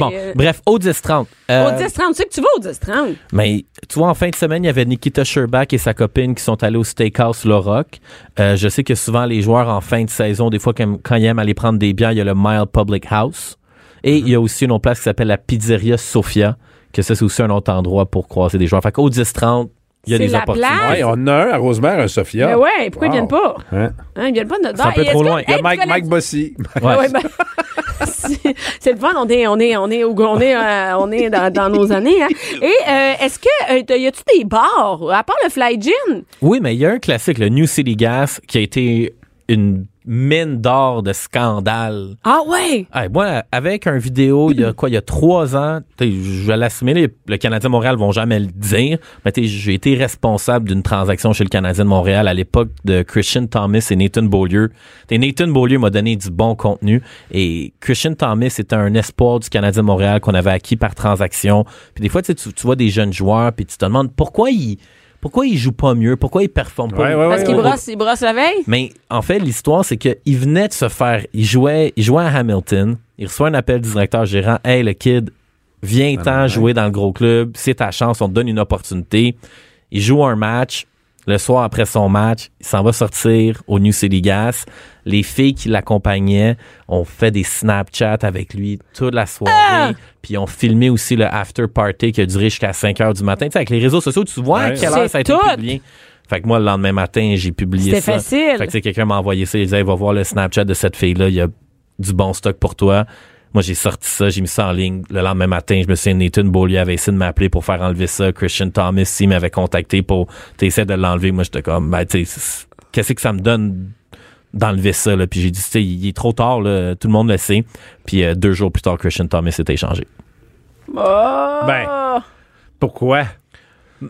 Bon, euh, bref, au 10-30. Euh, Au 10-30, tu sais que tu vas au 10-30. Mais tu vois, en fin de semaine, il y avait Nikita Sherbak et sa copine qui sont allés au Steakhouse Le Rock. Euh, je sais que souvent, les joueurs, en fin de saison, des fois, quand, quand ils aiment aller prendre des bières, il y a le Mile Public House. Et il y a aussi une autre place qui s'appelle la Pizzeria Sofia, que ça, c'est aussi un autre endroit pour croiser des joueurs. Fait qu'au 10-30, il y a C'est des la opportunités. place. Ouais, on en a un à Rosemère, un Sophia. Mais ouais, pourquoi ils Wow. viennent pas? Hein? Hein, ils viennent pas de notre C'est un peu trop que- loin. Il y a Mike, Mike Bossy. Ouais. Ouais, ben, c'est le fun, on est, on est, on est, on est, euh, on est dans, dans nos années. Hein. Et euh, est-ce que euh, y a-tu des bars à part le Fly Gin? Oui, mais il y a un classique, le New City Gas, qui a été une mine d'or de scandale. Ah ouais? Hey, moi, avec un vidéo, il y a quoi, il y a trois ans, je vais l'assumer, le Canadien de Montréal vont jamais le dire, mais j'ai été responsable d'une transaction chez le Canadien de Montréal à l'époque de Christian Thomas et Nathan Beaulieu. T'sais, Nathan Beaulieu m'a donné du bon contenu et Christian Thomas était un espoir du Canadien de Montréal qu'on avait acquis par transaction. Puis des fois, tu, tu vois des jeunes joueurs, puis tu te demandes pourquoi ils pourquoi ils jouent pas mieux, pourquoi ils performent pas. Ouais, ouais, Parce ouais. brossent, ils brossent la veille? Mais en fait, l'histoire, c'est qu'il venait de se faire. Il jouait, il jouait à Hamilton. Il reçoit un appel du directeur gérant. Hey, le kid, viens-t'en jouer dans le gros club. C'est ta chance. On te donne une opportunité. Il joue un match. Le soir après son match, il s'en va sortir au New City Gas. Les filles qui l'accompagnaient ont fait des Snapchats avec lui toute la soirée. Puis ils ont filmé aussi le after party qui a duré jusqu'à 5 heures du matin. Tu sais, avec les réseaux sociaux, tu vois à Ouais. quelle heure ça a été tout. publié. Fait que moi, le lendemain matin, j'ai publié C'était ça. facile. Fait que quelqu'un m'a envoyé ça. Il disait, va voir le Snapchat de cette fille-là. Il y a du bon stock pour toi. Moi, j'ai sorti ça, j'ai mis ça en ligne. Le lendemain matin, je me suis Nathan Beaulieu avait essayé de m'appeler pour faire enlever ça. Christian Thomas, s'il m'avait contacté pour t'essayer de l'enlever. Moi, j'étais comme, ben, tu sais, c'est- qu'est-ce que ça me donne d'enlever ça, là? Puis j'ai dit, tu sais, il est trop tard, là. Tout le monde le sait. Puis euh, deux jours plus tard, Christian Thomas s'est échangé. Oh! Ben. Pourquoi?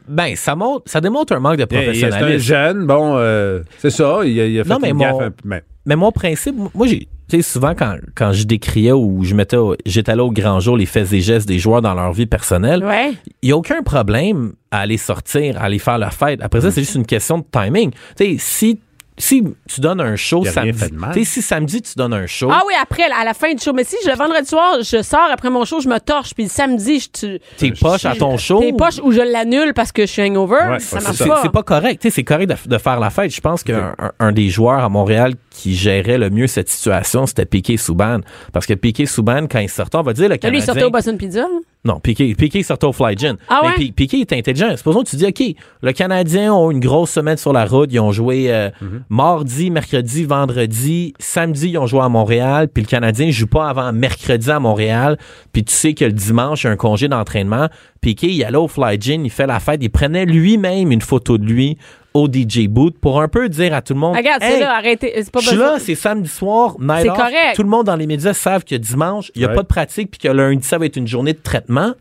Ben, ça montre, ça démontre un manque de Il- il- C'est un professionnalisme. jeune, bon, euh, c'est ça, il a, il a fait Non, mais une mon- gaffe un peu. mais- Mais mon principe, moi, j'ai, tu sais, souvent quand, quand je décriais ou je mettais, j'étais là au grand jour les faits et gestes des joueurs dans leur vie personnelle, Ouais. il n'y a aucun problème à aller sortir, à aller faire la fête. Après ça, c'est juste une question de timing. Tu sais, si, si tu donnes un show samedi, si samedi tu donnes un show, Ah oui, après, à la fin du show. Mais si je- le vendredi soir, je sors après mon show, je me torche, puis le samedi, je tu t'es poche à ton show. T'es poche ou je l'annule parce que je suis hangover, Ouais, ça marche c'est pas. c'est pas correct. Tu sais, c'est correct de, de faire la fête. Je pense qu'un un, un des joueurs à Montréal qui gérait le mieux cette situation, c'était Piqué Souban. Parce que Piqué Souban, quand il sortait, on va dire le Là, lui, Canadien... il sortait au Boston Pizza. Non, Piqué, Piqué sortait au Fly Gin. Ah Mais ouais? Pi- Piqué est intelligent. Supposons que tu dis, OK, le Canadien ont une grosse semaine sur la route. Ils ont joué euh, mardi, mercredi, vendredi. Samedi, ils ont joué à Montréal. Puis le Canadien joue pas avant mercredi à Montréal. Puis tu sais que le dimanche, il y a un congé d'entraînement. Piqué, il allait au Fly Gin, il fait la fête. Il prenait lui-même une photo de lui au DJ booth pour un peu dire à tout le monde, Regarde, c'est Hey, là, arrêtez. C'est pas je suis là, c'est samedi soir, night C'est off. correct. Tout le monde dans les médias savent que dimanche, il n'y a Ouais. pas de pratique puis que lundi, ça va être une journée de traitement.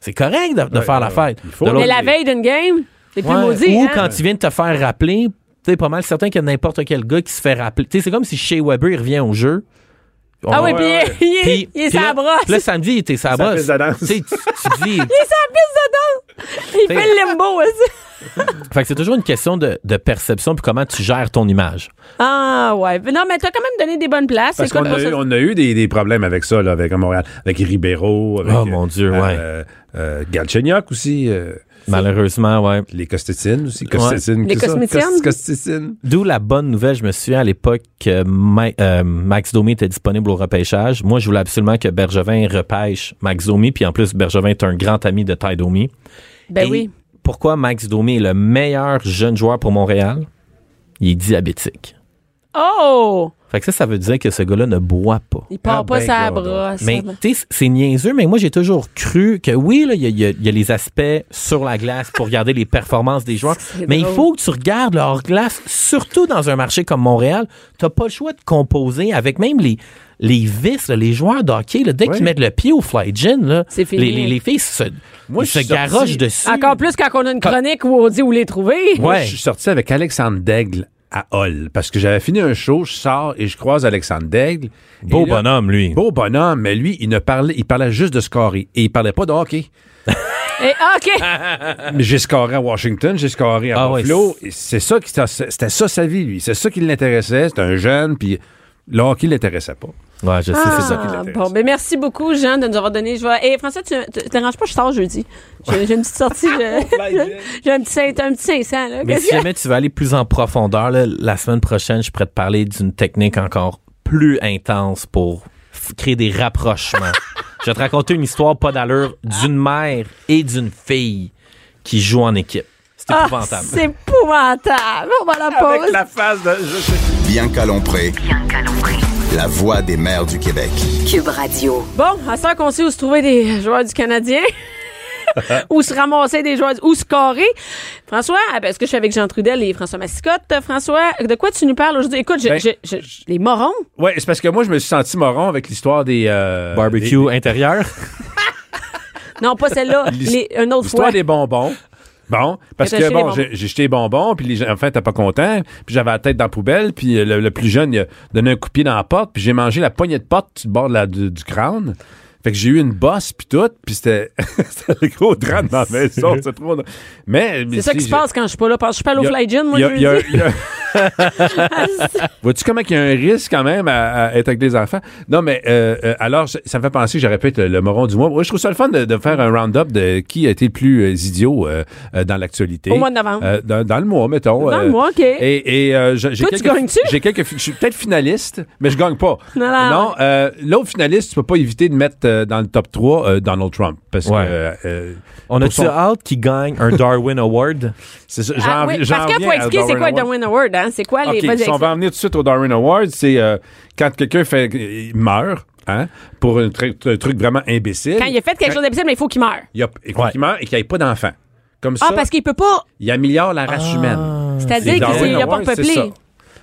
C'est correct de, de Ouais, faire la fête. il faut. De Mais la veille d'une game, c'est plus maudit. Ou hein? quand tu viens de te faire rappeler, tu es pas mal certain qu'il y a n'importe quel gars qui se fait rappeler. Tu sais, c'est comme si Shea Weber il revient au jeu. Ah On- oui, Ouais, puis ouais. il est- Puis- il est puis sa brosse. puis là, samedi, il était sa Sa brosse. piste de. Tu tu, dis. Il est sa piste de danse. Il fait le limbo aussi. fait que c'est toujours une question de, de perception puis comment tu gères ton image. Ah ouais. Non, mais t'as quand même donné des bonnes places. Parce Écoute, qu'on moi, a, ça- eu, on a eu des, des problèmes avec ça, là, avec Montréal, avec Ribeiro, avec Oh, mon Dieu, ouais. euh, euh, Galchenyuk aussi, euh, Malheureusement, ouais. les Costetines aussi, Costetines, Les que ça? Cosmétiennes? Cos- Costetines. D'où la bonne nouvelle, je me souviens à l'époque que Ma- euh, Max Domi était disponible au repêchage. Moi, je voulais absolument que Bergevin repêche Max Domi, puis en plus, Bergevin est un grand ami de Ty Domi. Ben Et oui. Pourquoi Max Domi est le meilleur jeune joueur pour Montréal? Il est diabétique. Oh! Fait que ça, ça veut dire que ce gars-là ne boit pas. Il part Ah, pas ben, sa brosse. Mais tu sais, c'est niaiseux, mais moi j'ai toujours cru que oui, là, il y a, il y a- il y a les aspects sur la glace pour regarder les performances des joueurs. Mais il faut que tu regardes le hors-glace, surtout dans un marché comme Montréal. T'as pas le choix de composer avec même les, les vices, là, les joueurs de hockey, là, dès qu'ils mettent le pied au fly gin, là, C'est fini. Les, les, les filles se, Moi, se garochent dessus. Encore plus quand on a une chronique où on dit où les trouver. Moi, Ouais. je suis sorti avec Alexandre Daigle à Hall parce que j'avais fini un show, je sors et je croise Alexandre Daigle. Beau là- bonhomme, lui. Beau bonhomme, mais lui, il ne parlait, il parlait juste de scorer et il parlait pas de hockey. Et, OK. Mais j'ai scoré à Washington, j'ai scoré à Ah Buffalo. et c'est ça qui c'était ça sa vie lui, c'est ça qui l'intéressait, c'était un jeune puis le hockey l'intéressait pas. Ouais, je sais, c'est ça. Ah, l'intéresse. bon, ben merci beaucoup, Jean, de nous avoir donné. Je vais... Et François, tu te déranges pas, je sors jeudi. J'ai une petite sortie. je- J'ai un petit, un petit 500. Là. Mais si jamais tu veux aller plus en profondeur, là, la semaine prochaine, je pourrais te parler d'une technique encore plus intense pour créer des rapprochements. je vais te raconter une histoire pas d'allure d'une mère et d'une fille qui jouent en équipe. C'est Ah, épouvantable. c'est épouvantable. On va la pause. face de Bianca Lompré, Bianca Lompré. La voix des mères du Québec. Cube Radio. Bon, à ça qu'on sait où se trouver des joueurs du Canadien. où se ramasser des joueurs, du- où scorer. François, ah, ben, est-ce que je suis avec Jean Trudel et François Massicotte? François, de quoi tu nous parles aujourd'hui? Écoute, je- Ben, je- je- les morons? Ouais, c'est parce que moi je me suis senti moron avec l'histoire des euh, Barbecue des- intérieur. Non, pas celle-là. les- une autre L'histoire des bonbons. Bon, parce que bon, j'ai jeté les bonbons, puis les gens, enfin, t'es pas content, puis j'avais la tête dans la poubelle, puis euh, le, le plus jeune, il a donné un coup de pied dans la porte, puis j'ai mangé la poignée de porte le bord de la- du, du crâne. Fait que j'ai eu une bosse, puis tout, puis c'était le gros drame dans la maison, c'est trop... Mais... C'est ça qui se passe quand je suis pas là. Parce que je suis pas au Fly Gin, moi, il y y y Vois-tu comment il y a un risque quand même à, à être avec des enfants? Non, mais euh, euh, alors, ça ça me fait penser, j'aurais pu être le, le moron du mois. Moi, je trouve ça le fun de, de faire un round-up de qui a été le plus euh, idiot euh, dans l'actualité. Au mois de novembre. Euh, dans, dans le mois, mettons. Dans euh, le mois, OK. Et, et euh, je- j'ai tu quelques, gagnes-tu? J'ai quelques, fi- je suis peut-être finaliste, mais je gagne pas. Non, non. euh, l'autre finaliste, tu peux pas éviter de mettre euh, dans le top 3 euh, Donald Trump. Parce Ouais. que On a-tu son- hâte qu'il gagne un Darwin Award? c'est ça, Ah, oui, parce qu'il faut expliquer c'est quoi Darwin Award, hein? C'est quoi les. Si on va en venir tout de suite au Darwin Award, c'est euh, quand quelqu'un fait il meurt hein, pour un, tru- un truc vraiment imbécile. Quand il a fait quelque chose d'impossible, mais il faut qu'il meure. il, a, il faut Ouais. qu'il meure et qu'il n'y ait pas d'enfant. Comme Ah, ça, parce qu'il peut pas. il améliore la race humaine. C'est-à-dire qu'il n'a pas peuplé.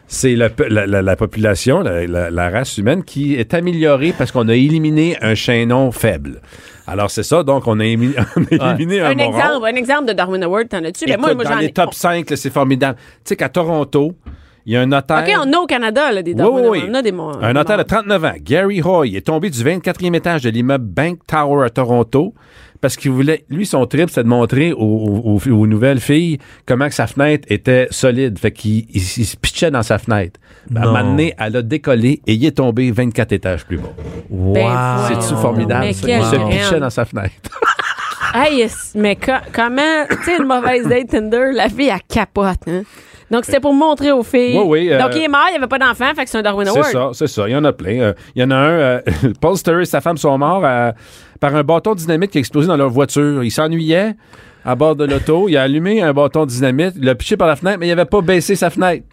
C'est la, pe- la- la- la population, la, race humaine qui est améliorée parce qu'on a éliminé un chaînon faible. Alors c'est ça, donc on a, émi- on a éliminé un, Un moron. exemple, un exemple de Darwin Award, t'en as-tu? Ben, moi, moi, dans les ai. top 5, là, c'est formidable. Tu sais qu'à Toronto, il y a un notaire... OK, on a au Canada, là, des Darwin oui, Awards. oui. On a des Un notaire de morts. 39 ans, Gary Hoy, est tombé du 24e étage de l'immeuble Bank Tower à Toronto parce qu'il voulait, lui, son trip, c'est de montrer aux, aux- aux- aux nouvelles filles comment que sa fenêtre était solide. Fait qu'il il- il se pitchait dans sa fenêtre. Ben, À un moment donné, elle a décollé et il est tombé 24 étages plus bas. Wow. Ben, C'est-tu voyons formidable? Il se pitchait dans sa fenêtre. Hey, yes, mais co- comment, tu sais, une mauvaise date Tinder, la fille, elle capote, hein? Donc, c'était pour montrer aux filles. Oui, oui, euh, Donc, il est mort, il n'y avait pas d'enfant, fait que c'est un Darwin C'est Award. ça, c'est ça. Il y en a plein. Euh, Il y en a un, euh, Paul Sturry et sa femme sont morts euh, par un bâton de dynamite qui a explosé dans leur voiture. Ils s'ennuyaient à bord de l'auto. Il a allumé un bâton de dynamite, il l'a piché par la fenêtre, mais il n'avait pas baissé sa fenêtre.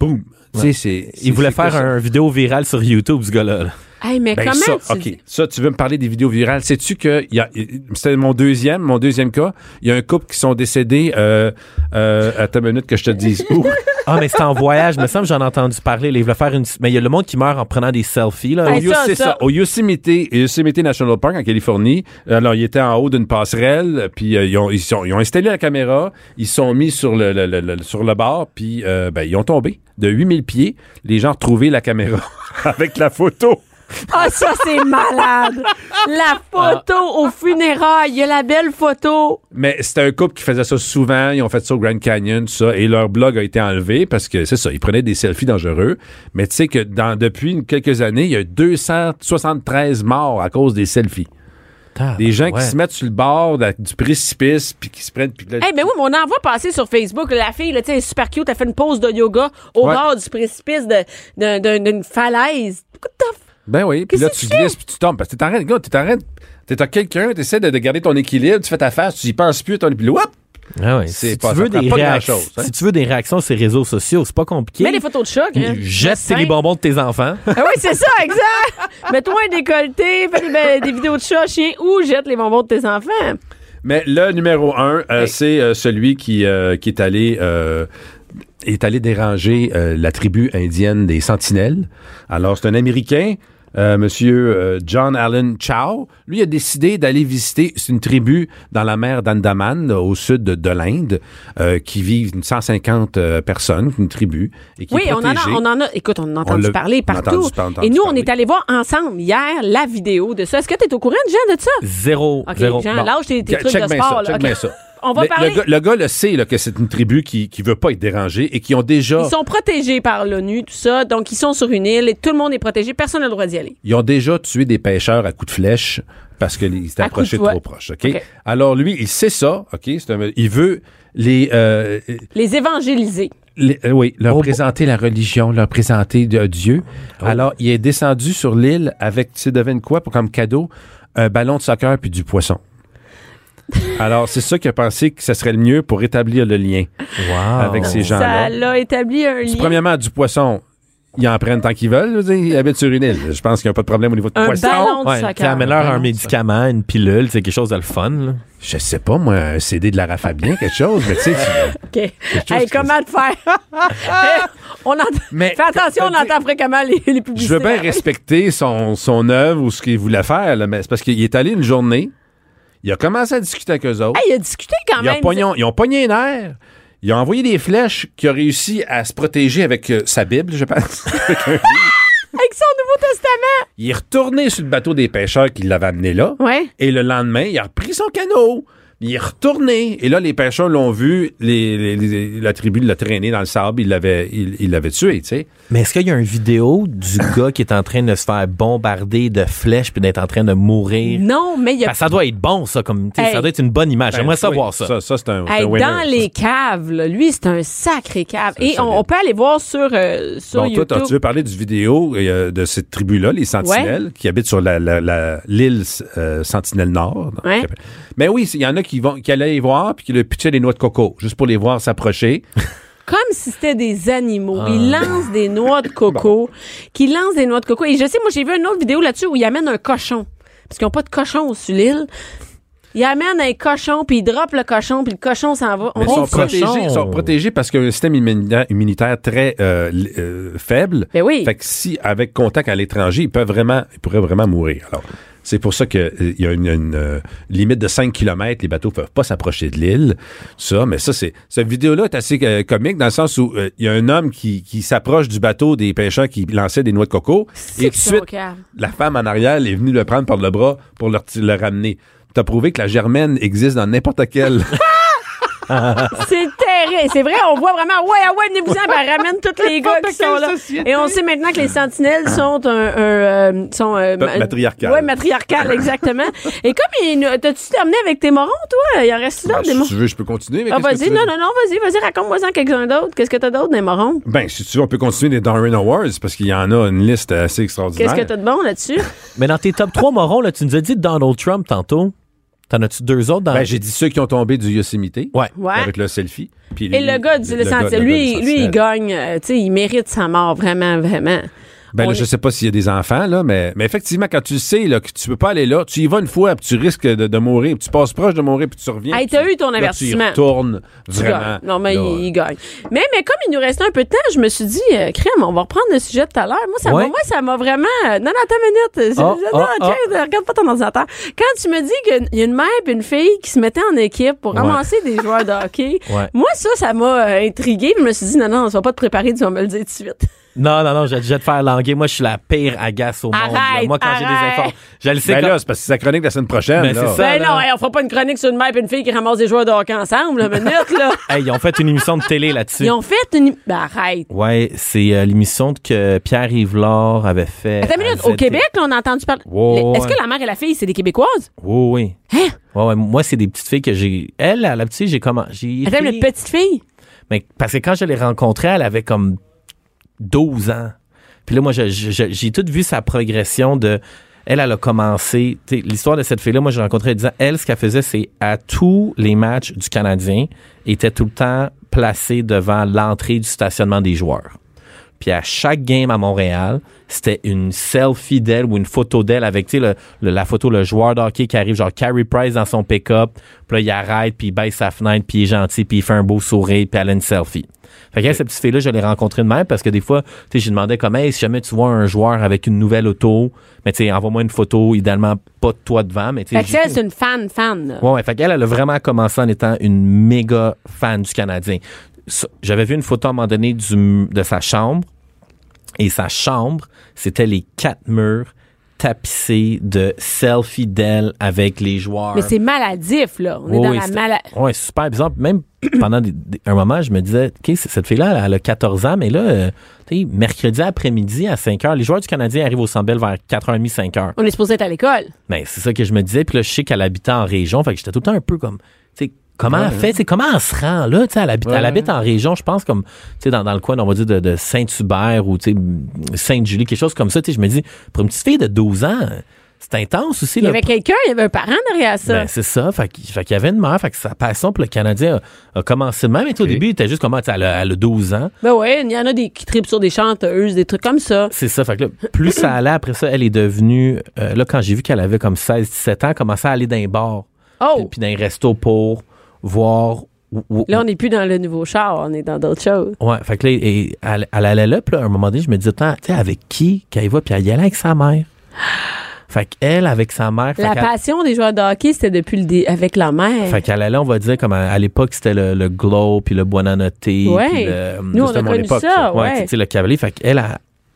Boum. Tu sais, c'est- Il voulait c'est faire quoi ça? un vidéo virale sur YouTube, ce gars-là. là. Hey, mais Ben, comment ça, tu OK. Ça, tu veux me parler des vidéos virales. Sais-tu que il y a- c'était mon deuxième, mon deuxième cas. Il y a un couple qui sont décédés, euh, euh, attends une minute que je te dise où. Ah, mais c'était en voyage. Il me semble que j'en ai entendu parler. là. Il voulait faire une... Mais il y a le monde qui meurt en prenant des selfies. Là. Hey, Au ça, c'est. Au Yosemite, Yosemite National Park en Californie. Alors, ils étaient en haut d'une passerelle, puis euh, ils, ont, ils, sont- ils ont installé la caméra, ils se sont mis sur le, le- le- le- sur le bord, puis euh, ben, ils ont tombé de 8000 pieds. Les gens ont retrouvé la caméra avec la photo. Ah, ça, c'est malade! La photo au funérailles, il y a la belle photo. Mais c'était un couple qui faisait ça souvent. Ils ont fait ça au Grand Canyon, tout ça. Et leur blog a été enlevé parce que c'est ça, ils prenaient des selfies dangereux. Mais tu sais que dans, depuis quelques années, il y a 273 morts à cause des selfies. Des gens Ouais. qui se mettent sur le bord de la- du précipice puis qui se prennent. Eh ben oui, mais on en voit passer sur Facebook. La fille, là, est super cute, elle fait une pause de yoga au Ouais. bord du précipice de- d'un- d'un- d'une falaise. What the ben oui. Puis là, tu glisses puis tu tombes. Parce que t'es en train, gars, t'es en train, t'es à quelqu'un, t'essaies de, de garder ton équilibre, tu fais ta face, tu y penses plus, ton, puis là, whoop! Ah ouais. C'est Si, pas- tu veux des pas réactions, grand-chose, hein? si tu veux des réactions sur les réseaux sociaux, c'est pas compliqué. Mets des photos de choc. Hein. Jette les bonbons de tes enfants. Ah oui, c'est ça, exact. Mets-toi un décolleté, fais des, ben, des vidéos de chat, chien ou jette les bonbons de tes enfants. Mais le numéro un, euh, Hey. c'est euh, celui qui, euh, qui est allé euh, est allé déranger euh, la tribu indienne des Sentinelles. Alors, c'est un Américain, euh, Monsieur euh, John Allen Chow. Lui a décidé d'aller visiter une tribu dans la mer d'Andaman, au sud de, de l'Inde, euh, qui vivent une 150 euh, personnes, une tribu, et qui Oui, est on en, a, on en a. Écoute, on en a entendu parler on a partout. entendu- entendu Et nous, on est allé voir ensemble hier la vidéo de ça. Est-ce que tu es au courant, Jean, de ça? Zéro. OK, zéro. Jean, Bon. lâche tes, tes trucs de sport. ça, là. check OK. bien ça. On va le, parler. le gars, le gars le sait là, que c'est une tribu qui qui veut pas être dérangée et qui ont déjà Ils sont protégés par l'ONU, tout ça. Donc, ils sont sur une île et tout le monde est protégé. Personne n'a le droit d'y aller. Ils ont déjà tué des pêcheurs à coups de flèche parce qu'ils s'étaient de approchés trop proches. OK? OK. Alors, lui, il sait ça. OK? C'est un- il veut les, euh, Les évangéliser. les- euh, oui, leur Oh, présenter la religion, leur présenter de- Dieu. Alors, il est descendu sur l'île avec, tu sais, devine quoi, pour comme cadeau, un ballon de soccer puis du poisson. Alors, c'est ça qu'il a pensé que ce serait le mieux pour établir le lien Wow. avec ces Ça gens-là. l'a établi un lien. Premièrement, du poisson, ils en prennent tant qu'ils veulent. je dire, Ils habitent sur une île. Je pense qu'il n'y a pas de problème au niveau de Un poisson. ballon de Ouais, soccer. tu sais, amène-leur un médicament, une pilule, c'est quelque chose de le fun. là. Je sais pas, moi, un CD de Lara Fabien, quelque chose, mais tu sais, tu- OK. chose Hey, comment te faire? on entend... Mais- Fais attention, on entend fréquemment les, les je publicités. veux bien respecter son, son œuvre ou ce qu'il voulait faire, là, mais c'est parce qu'il est allé une journée, il a commencé à discuter avec eux autres, Hey, il a discuté quand même. ils ont pogné un air, ils ont envoyé des flèches qui ont réussi à se protéger avec euh, sa Bible, je pense. Avec son Nouveau Testament. il est retourné sur le bateau des pêcheurs qui l'avaient amené là. Ouais. Et le lendemain, il a repris son canot. Il est retourné. Et là, les pêcheurs l'ont vu. Les, les- les- la tribu l'a traîné dans le sable. Il l'avait, il, il l'avait tué, tu sais. Mais est-ce qu'il y a une vidéo du gars qui est en train de se faire bombarder de flèches puis d'être en train de mourir? Non, mais il y a ça doit être bon, ça. Comme, Hey. Ça doit être une bonne image. J'aimerais Ben, oui, savoir ça. Ça, ça, c'est un, c'est Hey, un winner, dans ça. les caves, là, lui, c'est un sacré cave. Et on, peut aller voir sur, euh, sur Bon, toi, YouTube. tu veux parler du vidéo euh, de cette tribu-là, les Sentinelles, qui habitent sur la- la- la- l'île euh, Sentinelle Nord. Ouais. Mais oui, il y en a qui vont qui allaient les voir puis qui le pitchaient des noix de coco, juste pour les voir s'approcher. Comme si c'était des animaux. Ah. Ils lancent des noix de coco. Qui lancent des noix de coco. Et je sais, moi, j'ai vu une autre vidéo là-dessus où ils amènent un cochon. Parce qu'ils n'ont pas de cochon sur l'île. Ils amènent un cochon, puis ils droppent le cochon, puis le cochon s'en va. Mais On ils sont protégés, cochon. ils sont protégés parce qu'il y a un système immunitaire, très euh, euh, faible. Ben oui. Fait que si, avec contact à l'étranger, ils peuvent vraiment, ils pourraient vraiment mourir. Alors, c'est pour ça qu'il y a une, une, euh, limite de 5 km. Les bateaux peuvent pas s'approcher de l'île. Ça, mais ça, c'est, cette vidéo-là est assez euh, comique dans le sens où euh, il y a un homme qui, qui s'approche du bateau des pêcheurs qui lançaient des noix de coco. C'est Et tout de suite, la femme en arrière est venue le prendre par le bras pour le, le ramener. T'as prouvé que la germaine existe dans n'importe quel. C'est C'est vrai, on voit vraiment, ouais, ah ouais, venez-vous-en, ben, elle ramène tous les gars qui sont là. Et on sait maintenant que les sentinelles sont un, un, euh, sont, euh, matriarcal. Ouais, matriarcal, exactement. Et comme t'as-tu terminé avec tes morons, toi? Il en reste Ben, d'autres, des si morons? tu veux, je peux continuer. mais Ah, vas-y, non, non, non, vas-y, vas-y, raconte-moi-en quelques-uns d'autres. Qu'est-ce que t'as d'autre des morons? Ben, si tu veux, on peut continuer les Darwin Awards parce qu'il y en a une liste assez extraordinaire. Qu'est-ce que t'as de bon là-dessus? Mais dans tes top 3 morons, là, tu nous as dit Donald Trump tantôt. T'en as-tu deux autres dans Ben, j'ai dit ceux qui ont tombé du Yosemite. Ouais. Ouais. Avec le selfie. Puis Et le gars du le Sentinelle, lui, gars du lui, il gagne, euh, tu sais, il mérite sa mort, vraiment, vraiment. Ben, là, je sais pas s'il y a des enfants, là, mais, mais effectivement, quand tu sais là, que tu peux pas aller là, tu y vas une fois, puis tu risques de, de mourir, puis tu passes proche de mourir, puis tu reviens. Hey, t'as eu ton là, avertissement. Tu retournes Tu vraiment. Non, mais là, il, il gagne. Mais, mais comme il nous restait un peu de temps, je me suis dit, euh, crème, on va reprendre le sujet de tout à l'heure. Moi, ça Ouais. m'a, moi, ça m'a vraiment. Non, non, attends une minute. Ah, je- non, ah, tiens, regarde pas ton ordinateur. Quand tu me dis qu'il y a une mère et une fille qui se mettaient en équipe pour Ouais. ramasser des joueurs de hockey, Ouais. moi, ça, ça m'a euh, intrigué. Je me suis dit, non, non, on va pas te préparer, tu vas me le dire tout de suite. Non, non, non, je je vais te faire languer. Moi, je suis la pire agace au monde. là. Moi, quand j'ai des arrête. infos, je le sais Ben quand- là, c'est parce que c'est sa chronique de la semaine prochaine. Ben, là. c'est ça. Ben là. non, hey, on fera pas une chronique sur une mère et une fille qui ramassent des joueurs de hockey ensemble, une minute, là. Hey, ils ont fait une émission de télé là-dessus. Ils ont fait une. Ben arrête. Ouais, c'est euh, l'émission que Pierre Yvelore avait fait. Attends une minute, à au ZT. Québec, là, on a entendu parler. Ouais, Les- Est-ce ouais. que la mère et la fille, c'est des Québécoises? Oui, oui. Hein? Ouais, ouais, moi, c'est des petites filles que j'ai. Elle, à la petite, j'ai comment. J'ai Attends, écrit- une petite fille? Mais parce que quand je l'ai rencontrée, elle avait comme 12 ans. Puis là, moi, j'ai tout vu sa progression de. Elle, elle a commencé. L'histoire de cette fille-là, moi, je l'ai rencontrée en disant elle, ce qu'elle faisait, c'est à tous les matchs du Canadien, était tout le temps placée devant l'entrée du stationnement des joueurs. Puis à chaque game à Montréal, c'était une selfie d'elle ou une photo d'elle avec, le- le- la photo, le joueur de hockey qui arrive, genre Carey Price dans son pick-up. Puis là, il arrête, puis il baisse sa fenêtre, puis il est gentil, puis il fait un beau sourire, puis elle a une selfie. Fait que cette petite fille-là, je l'ai rencontrée de même parce que des fois, tu sais, j'ai demandé comme, hey, si jamais tu vois un joueur avec une nouvelle auto, mais tu sais, envoie-moi une photo, idéalement pas de toi devant, mais tu Fait sais. que j'ai- elle, c'est une fan, fan. là. Ouais, ouais. Fait qu'elle, elle a vraiment commencé en étant une méga fan du Canadien. J'avais vu une photo à un moment donné du, de sa chambre. Et sa chambre, c'était les quatre murs tapissés de selfies d'elle avec les joueurs. Mais c'est maladif, là. On est Oui, dans oui, la maladie. Ouais, super bizarre. Même pendant des- des- un moment, je me disais, OK, cette fille-là, elle, a 14 ans, mais là, euh, tu sais, mercredi après-midi à 5 h, les joueurs du Canadien arrivent au Sambel vers 4h30, 5 h. On est supposé être à l'école. Ben, c'est ça que je me disais. Puis là, je sais qu'elle habitait en région. Fait que j'étais tout le temps un peu comme, tu sais, comment elle fait, tu sais, comment elle se rend là, tu sais, elle habite, elle habite en région, je pense, comme, tu sais, dans, dans le coin, on va dire, de, de Saint-Hubert ou, tu sais, Sainte-Julie, quelque chose comme ça, tu sais, je me dis, pour une petite fille de 12 ans, c'est intense aussi, Il y là. avait quelqu'un, il y avait un parent derrière ça. Ben, c'est ça. Fait, qu'il- fait qu'il y avait une mère. Fait que sa passion pour le Canadien a, a commencé de même. Et au début, il était juste comme, tu sais, elle a, elle a 12 ans. Ben ouais, il y en a des qui tripent sur des chanteuses, des trucs comme ça. C'est ça. Fait que là, plus ça allait, après ça, elle est devenue, euh, là, quand j'ai vu qu'elle avait comme 16, 17 ans, elle commençait à aller dans les bars. Puis, Oh! puis dans les restos pour voir. où- Là, on n'est plus dans le nouveau char, on est dans d'autres choses. Ouais, fait que là, et elle, elle allait là, puis là, à un moment donné, je me disais, attends, tu sais, avec qui qu'elle va, puis elle y allait avec sa mère. Fait qu'elle, avec sa mère, La passion des joueurs de hockey, c'était depuis le dé- avec la mère. Fait qu'elle allait, on va dire, comme à, à l'époque, c'était le, le Glow, puis le Buonanotte. puis Ouais. le- Nous, on a connu époque, ça, ouais. tu sais, le cavalier. Fait qu'elle, elle,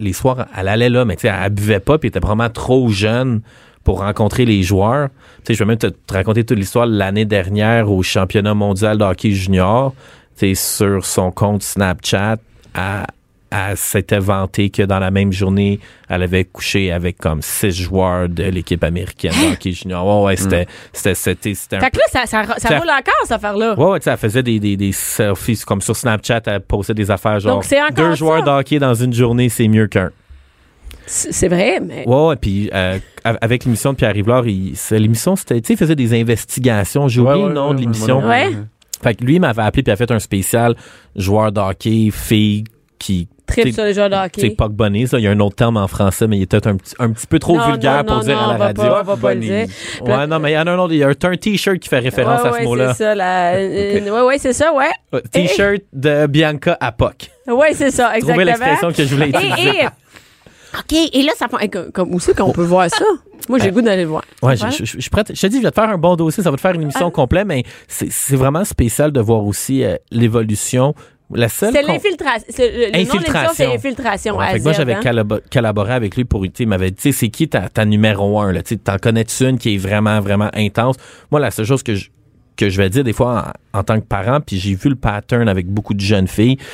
les soirs, elle allait là, mais tu sais, elle buvait pas, puis elle était vraiment trop jeune pour rencontrer les joueurs. Tu sais, je vais même te, te raconter toute l'histoire l'année dernière au championnat mondial de hockey junior. Tu sais, sur son compte Snapchat, à elle s'était vantée que dans la même journée, elle avait couché avec comme six joueurs de l'équipe américaine de hockey junior. Ouais, ouais, c'était, c'était, c'était, c'était un Fait que là, ça, ça, ça Ça- roule encore, cette affaire-là. Ouais, ouais, tu sais, elle faisait des, des, des selfies comme sur Snapchat, elle postait des affaires genre Donc, c'est encore deux joueurs de hockey dans une journée, c'est mieux qu'un. C'est vrai, mais. Ouais, ouais, puis euh, av- avec l'émission de Pierre c'est- l'émission, c'était, tu sais, il faisait des investigations. J'ai oublié Ouais, le nom ouais, de l'émission. Ouais. Fait que lui, il m'avait appelé puis il a fait un spécial joueur de hockey, fille qui Trip sur les joueurs de C'est bonnet, ça. Il y a un autre terme en français, mais il est peut-être un, petit- un petit peu trop Non, vulgaire non, pour non, dire non, à on la va radio. pas- on va pas le Bonnie. dire. Ouais, non, mais il y en a un autre. Il y a un, t-shirt qui fait référence ouais, à ce ouais, mot-là. c'est ça. La... Ouais, ouais, c'est ça, ouais. T-shirt de Bianca à POC. Ouais, c'est ça, exactement. Trouvez l'expression que je voulais Et, utiliser. et, OK, et là, ça eh, Comme, comme- c'est qu'on peut voir ça? Moi, j'ai le goût d'aller le voir. Ouais, je, je- je suis prête. Je te dis, je vais te faire un bon dossier. Ça va te faire une émission Ah. complète, mais c'est vraiment spécial de voir aussi euh, l'évolution. La seule. C'est l'infiltration. Le, le nom de l'émission, Infiltration. c'est Infiltration. Ouais, à fait que moi, j'avais hein. collabo- collaboré avec lui pour, il m'avait dit, c'est qui ta, ta numéro un, là, t'en connais-tu une qui est vraiment, vraiment intense? Moi, la seule chose que je, que je vais dire des fois en, en tant que parent, puis j'ai vu le pattern avec beaucoup de jeunes filles, tu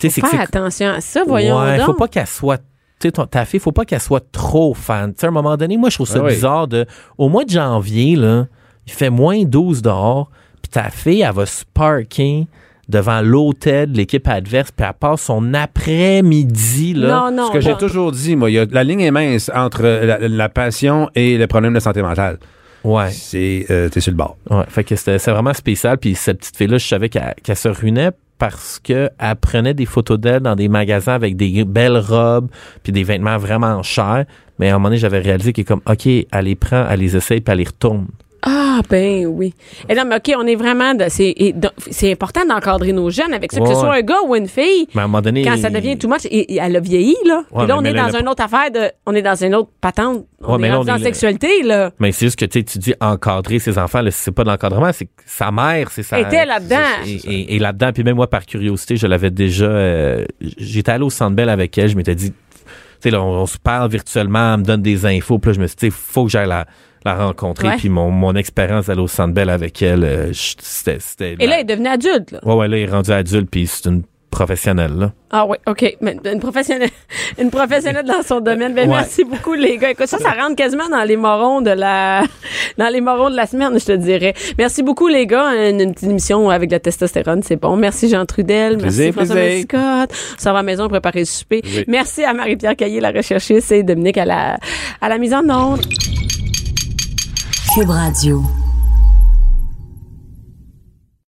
sais, c'est que Faire attention à ça, voyons ouais, donc. faut pas qu'elle soit tu sais, ta fille, faut pas qu'elle soit trop fan. Tu sais, à un moment donné, moi, je trouve ça Ah oui. bizarre de, au mois de janvier, là, il fait moins 12 dehors, puis ta fille, elle va se parker devant l'hôtel de l'équipe adverse, puis elle passe son après-midi, là. Non, non. Ce que j'ai toujours dit, moi, il y a- la ligne est mince entre la, la passion et le problème de santé mentale. Ouais. C'est, euh, t'es sur le bord. Ouais, fait que c'était c'est vraiment spécial. Puis cette petite fille-là, je savais qu'elle qu'elle se ruinait parce que elle prenait des photos d'elle dans des magasins avec des belles robes puis des vêtements vraiment chers. Mais à un moment donné, j'avais réalisé qu'elle est comme, OK, elle les prend, elle les essaye puis elle les retourne. Ah, ben oui. Et non, mais OK, on est vraiment. de- C'est et donc, c'est important d'encadrer nos jeunes avec ça, que Ouais, ce soit ouais. un gars ou une fille. Mais à un moment donné. Quand ça devient too much, et, et elle a vieilli, là. Ouais, et là, mais- on mais est là, dans le- une autre affaire de. On est dans une autre patente. On Ouais, mais est là, rendu on en est là. sexualité, là. Mais c'est juste que tu sais, tu dis encadrer ses enfants, là, c'est pas de l'encadrement, c'est que sa mère, c'est ça. Était là-dedans. Et, et- et là-dedans, puis même moi, par curiosité, je l'avais déjà. euh, J'étais allé au Centre Bell avec elle, je m'étais dit, tu sais, là, on, on se parle virtuellement, elle me donne des infos, puis là, je me suis dit, faut que j'aille la, la rencontrer, puis mon, mon expérience d'aller au Centre Bell avec elle, euh, c'était. c'était Et là, elle est devenue adulte, là. Ouais, ouais, là, il est rendu adulte, puis c'est une professionnelle, là. Ah oui, OK. Mais une professionnelle, une professionnelle dans son domaine. Ben, Ouais. merci beaucoup, les gars. Écoute, ça, ça rentre quasiment dans les morons de la, dans les morons de la semaine, je te dirais. Merci beaucoup, les gars. Une, une petite émission avec de la testostérone, c'est bon. Merci, Jean Trudel. Plaisir, merci, François. Mascotte. Ça va à la maison préparer le souper. Oui. Merci à Marie-Pierre Caillé, la recherchiste, et Dominique à la, à la mise en onde. Cube Radio.